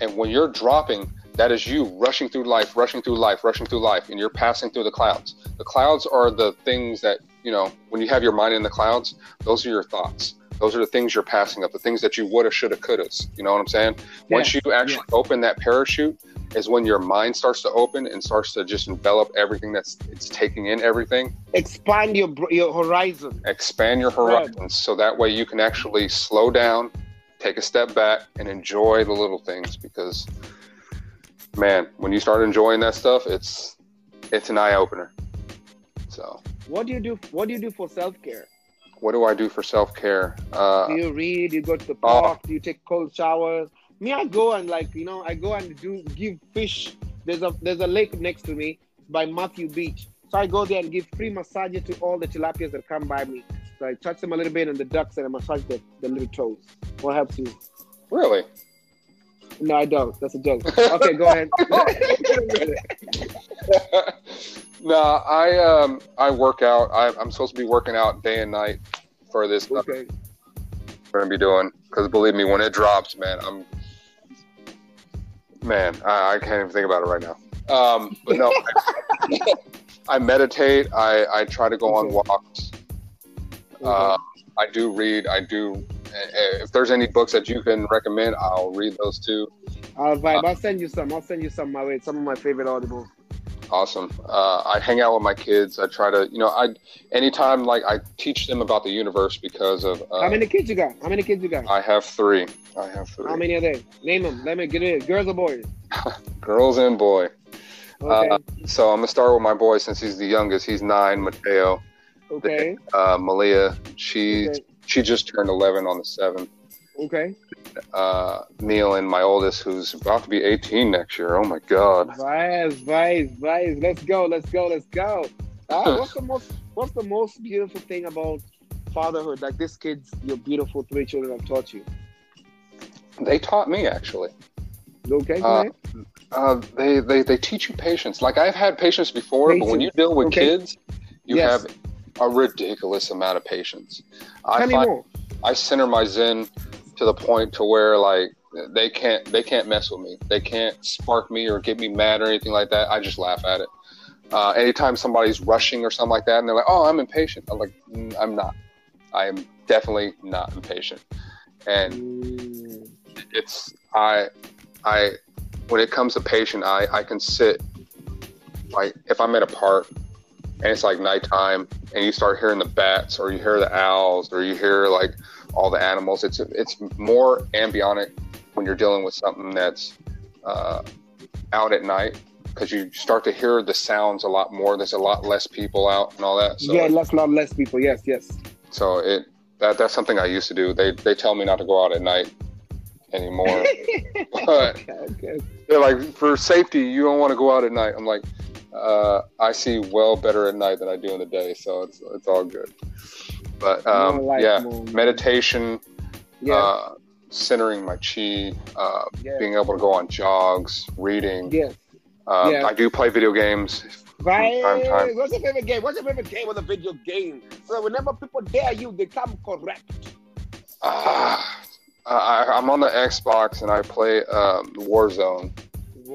and when you're dropping that is you rushing through life rushing through life rushing through life and you're passing through the clouds. The clouds are the things that you know when you have your mind in the clouds those are your thoughts. Those are the things you're passing up the things that you woulda shoulda coulda you know what i'm saying? Once you actually open that parachute is when your mind starts to open and starts to just envelop everything that's it's taking in everything.
Expand your your horizon.
expand your horizons so that way you can actually slow down take a step back and enjoy the little things because man when you start enjoying that stuff it's it's an eye-opener so
What do you do? What do you do for self care?
what do i do for self-care uh,
Do you read? You go to the
Oh.
park? Do you take cold showers? Me, I go and like you know, I go and do give fish. There's a there's a lake next to me by Matthew Beach. So I go there and give free massages to all the tilapias that come by me. So I touch them a little bit and the ducks and I massage the, the little toes. What helps you?
really
No, I don't. That's a joke. Okay, go ahead.
no i um i work out I, i'm supposed to be working out day and night for this
okay.
we're gonna be doing because believe me when it drops man i'm man i, I can't even think about it right now um but no I, I meditate i i try to go on walks uh, i do read i do if there's any books that you can recommend i'll read those too
I'll vibe. I'll send you some. I'll send you some my way. Some of my favorite audibles.
awesome uh, i hang out with my kids i try to you know i anytime like i teach them about the universe because of uh,
How many kids you got? How many kids you got?
i have three i have three
How many are they? Name them. Let me get it. Girls or boys?
girls and boy
Okay.
Uh, so I'm gonna start with my boy since he's the youngest. He's nine, Mateo.
okay.
Uh, Malia, she
Okay.
She just turned 11 on the seventh.
Okay.
Uh, Neil and my oldest, who's about to be 18 next year. Oh my God!
Vibes, vibes, vibes. Let's go. Let's go. Let's go. Uh, what's the most What's the most beautiful thing about fatherhood? Like this kid's your beautiful three children have taught you.
They taught me actually.
Okay.
Uh. Uh, they, they they teach you patience. Like I've had patience before, but when you deal with
Okay.
kids, you
Yes.
have a ridiculous amount of patience. I
Tell
find. I center my zen to the point to where like they can't they can't mess with me. They can't spark me or get me mad or anything like that. I just laugh at it. Uh, anytime somebody's rushing or something like that, and they're like, "Oh, I'm impatient," I'm like, "Mm, "I'm not. I am definitely not impatient." And
Mm,
it's I I when it comes to patient, I I can sit like if I'm at a park and it's like nighttime and you start hearing the bats or you hear the owls or you hear like all the animals. It's it's more ambionic when you're dealing with something that's uh, out at night because you start to hear the sounds a lot more. There's a lot less people out and all that. So
yeah, less, lot less people. Yes, yes.
so it that that's something I used to do. They they tell me not to go out at night anymore. but
okay, okay.
they're like for safety, you don't want to go out at night. I'm like, uh, I see well better at night than I do in the day, so it's it's all good. But um,
life,
yeah, meditation,
Yeah.
uh, centering my chi, uh, being able to go on jogs, reading.
Yes.
Um,
Yeah.
I do play video games.
Right.
time time.
What's your favorite game? What's your favorite game with a video game? So whenever people dare you, they come correct.
Uh, I, I'm on the Xbox and I play um, Warzone.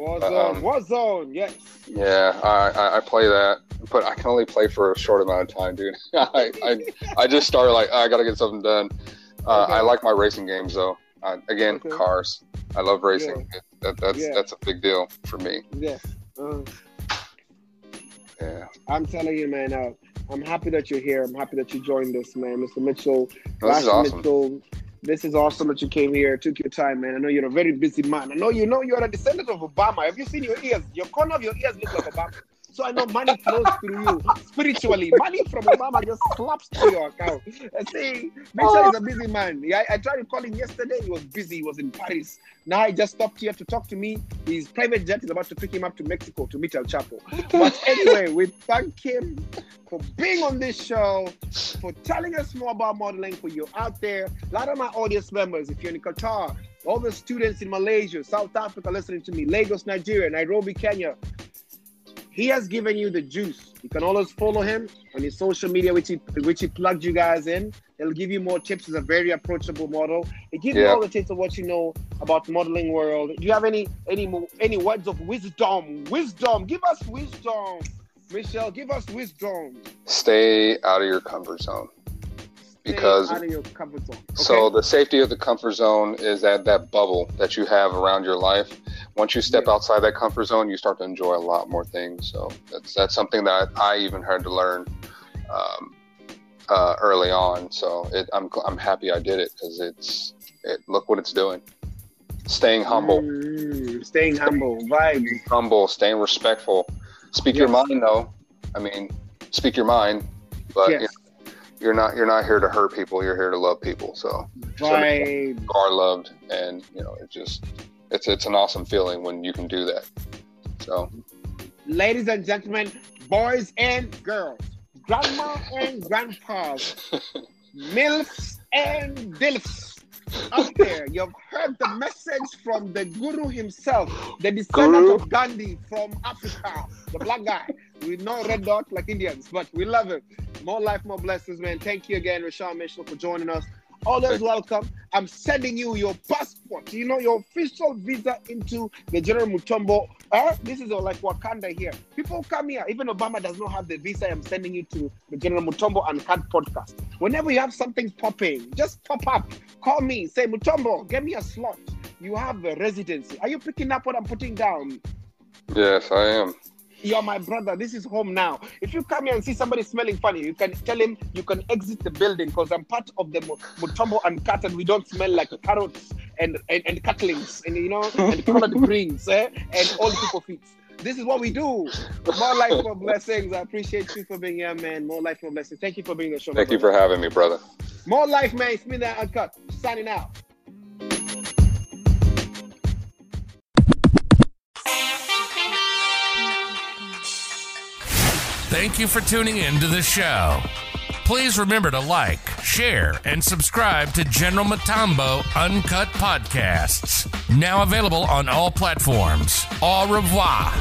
Warzone.
Um,
Warzone. Yes.
Yeah, I, I, I play that, but I can only play for a short amount of time, dude. I, I, I just started like I gotta get something done. Uh,
Okay.
I like my racing games though. Uh, again,
Okay.
cars. I love racing. That, that's
Yeah.
that's a big deal for me.
Yes. Uh,
Yeah,
I'm telling you, man. Uh, I'm happy that you're here. I'm happy that you joined us, man, Mr. Mitchell.
this is awesome.
Mitchell, this is awesome that you came here, took your time, man. I know you're a very busy man. I know you know you're a descendant of Obama. Have you seen your ears? Your corner of your ears look like Obama. So I know money flows through you spiritually. Money from Obama just slaps to your account. I see, Mitchell oh. is a busy man. Yeah, I, I tried to call him yesterday. He was busy. He was in Paris. Now he just stopped here to talk to me. His private jet is about to pick him up to Mexico to meet El Chapo. But anyway, we thank him for being on this show, for telling us more about modeling for you out there. A lot of my audience members, if you're in Qatar, all the students in Malaysia, South Africa listening to me, Lagos, Nigeria, Nairobi, Kenya, he has given you the juice. You can always follow him on his social media, which he which he plugged you guys in. He'll give you more tips. He's a very approachable model. He gives you all the tips of what you know about modeling world. Do you have any any any words of wisdom? Wisdom. Give us wisdom. Michelle, give us wisdom.
Stay out of your comfort zone because
out of your comfort zone. Okay?
So the safety of the comfort zone is that that bubble that you have around your life. Once you step
Yeah.
outside that comfort zone, you start to enjoy a lot more things. So that's that's something that I even had to learn um, uh, early on. So it, I'm I'm happy I did it because it's it. Look what it's doing. Staying humble,
Mm, staying humble. Vibe.
humble, staying respectful. Speak your mind, though. I mean, speak your mind, but
Yes.
you know, you're not you're not here to hurt people. You're here to love people. So you are loved and you know it just it's it's an awesome feeling when you can do that so
Ladies and gentlemen, boys and girls, grandma and grandpas, MILFs and DILFs out there. You've heard the message from the guru himself, the descendant
Guru?
of Gandhi from Africa, the black guy. We know red dot like Indians, but we love him. More life, more blessings, man. Thank you again, Rashan Mitchell, for joining us. Always welcome. I'm sending you your passport, you know, your official visa into the General Mutombo. Uh, this is like Wakanda here. People come here. Even Obama does not have the visa. I'm sending you to the General Mutombo Uncut podcast. Whenever you have something popping, just pop up. Call me. Say, Mutombo, get me a slot. You have a residency. Are you picking up what I'm putting down?
yes i am
You're my brother. This is home now. If you come here and see somebody smelling funny, you can tell him you can exit the building because I'm part of the Mu- Mutombo Uncut and we don't smell like carrots and, and, and cutlings and you know and collard greens eh? and old people feet. This is what we do. More life, more blessings. I appreciate you for being here, man. More life, more blessings. Thank you for being the show.
thank you
brother.
for having me brother
more life, man. It's me that uncut. Signing out.
Thank you for tuning in to the show. Please remember to like, share, and subscribe to General Mutombo Uncut Podcasts. Now available on all platforms. Au revoir.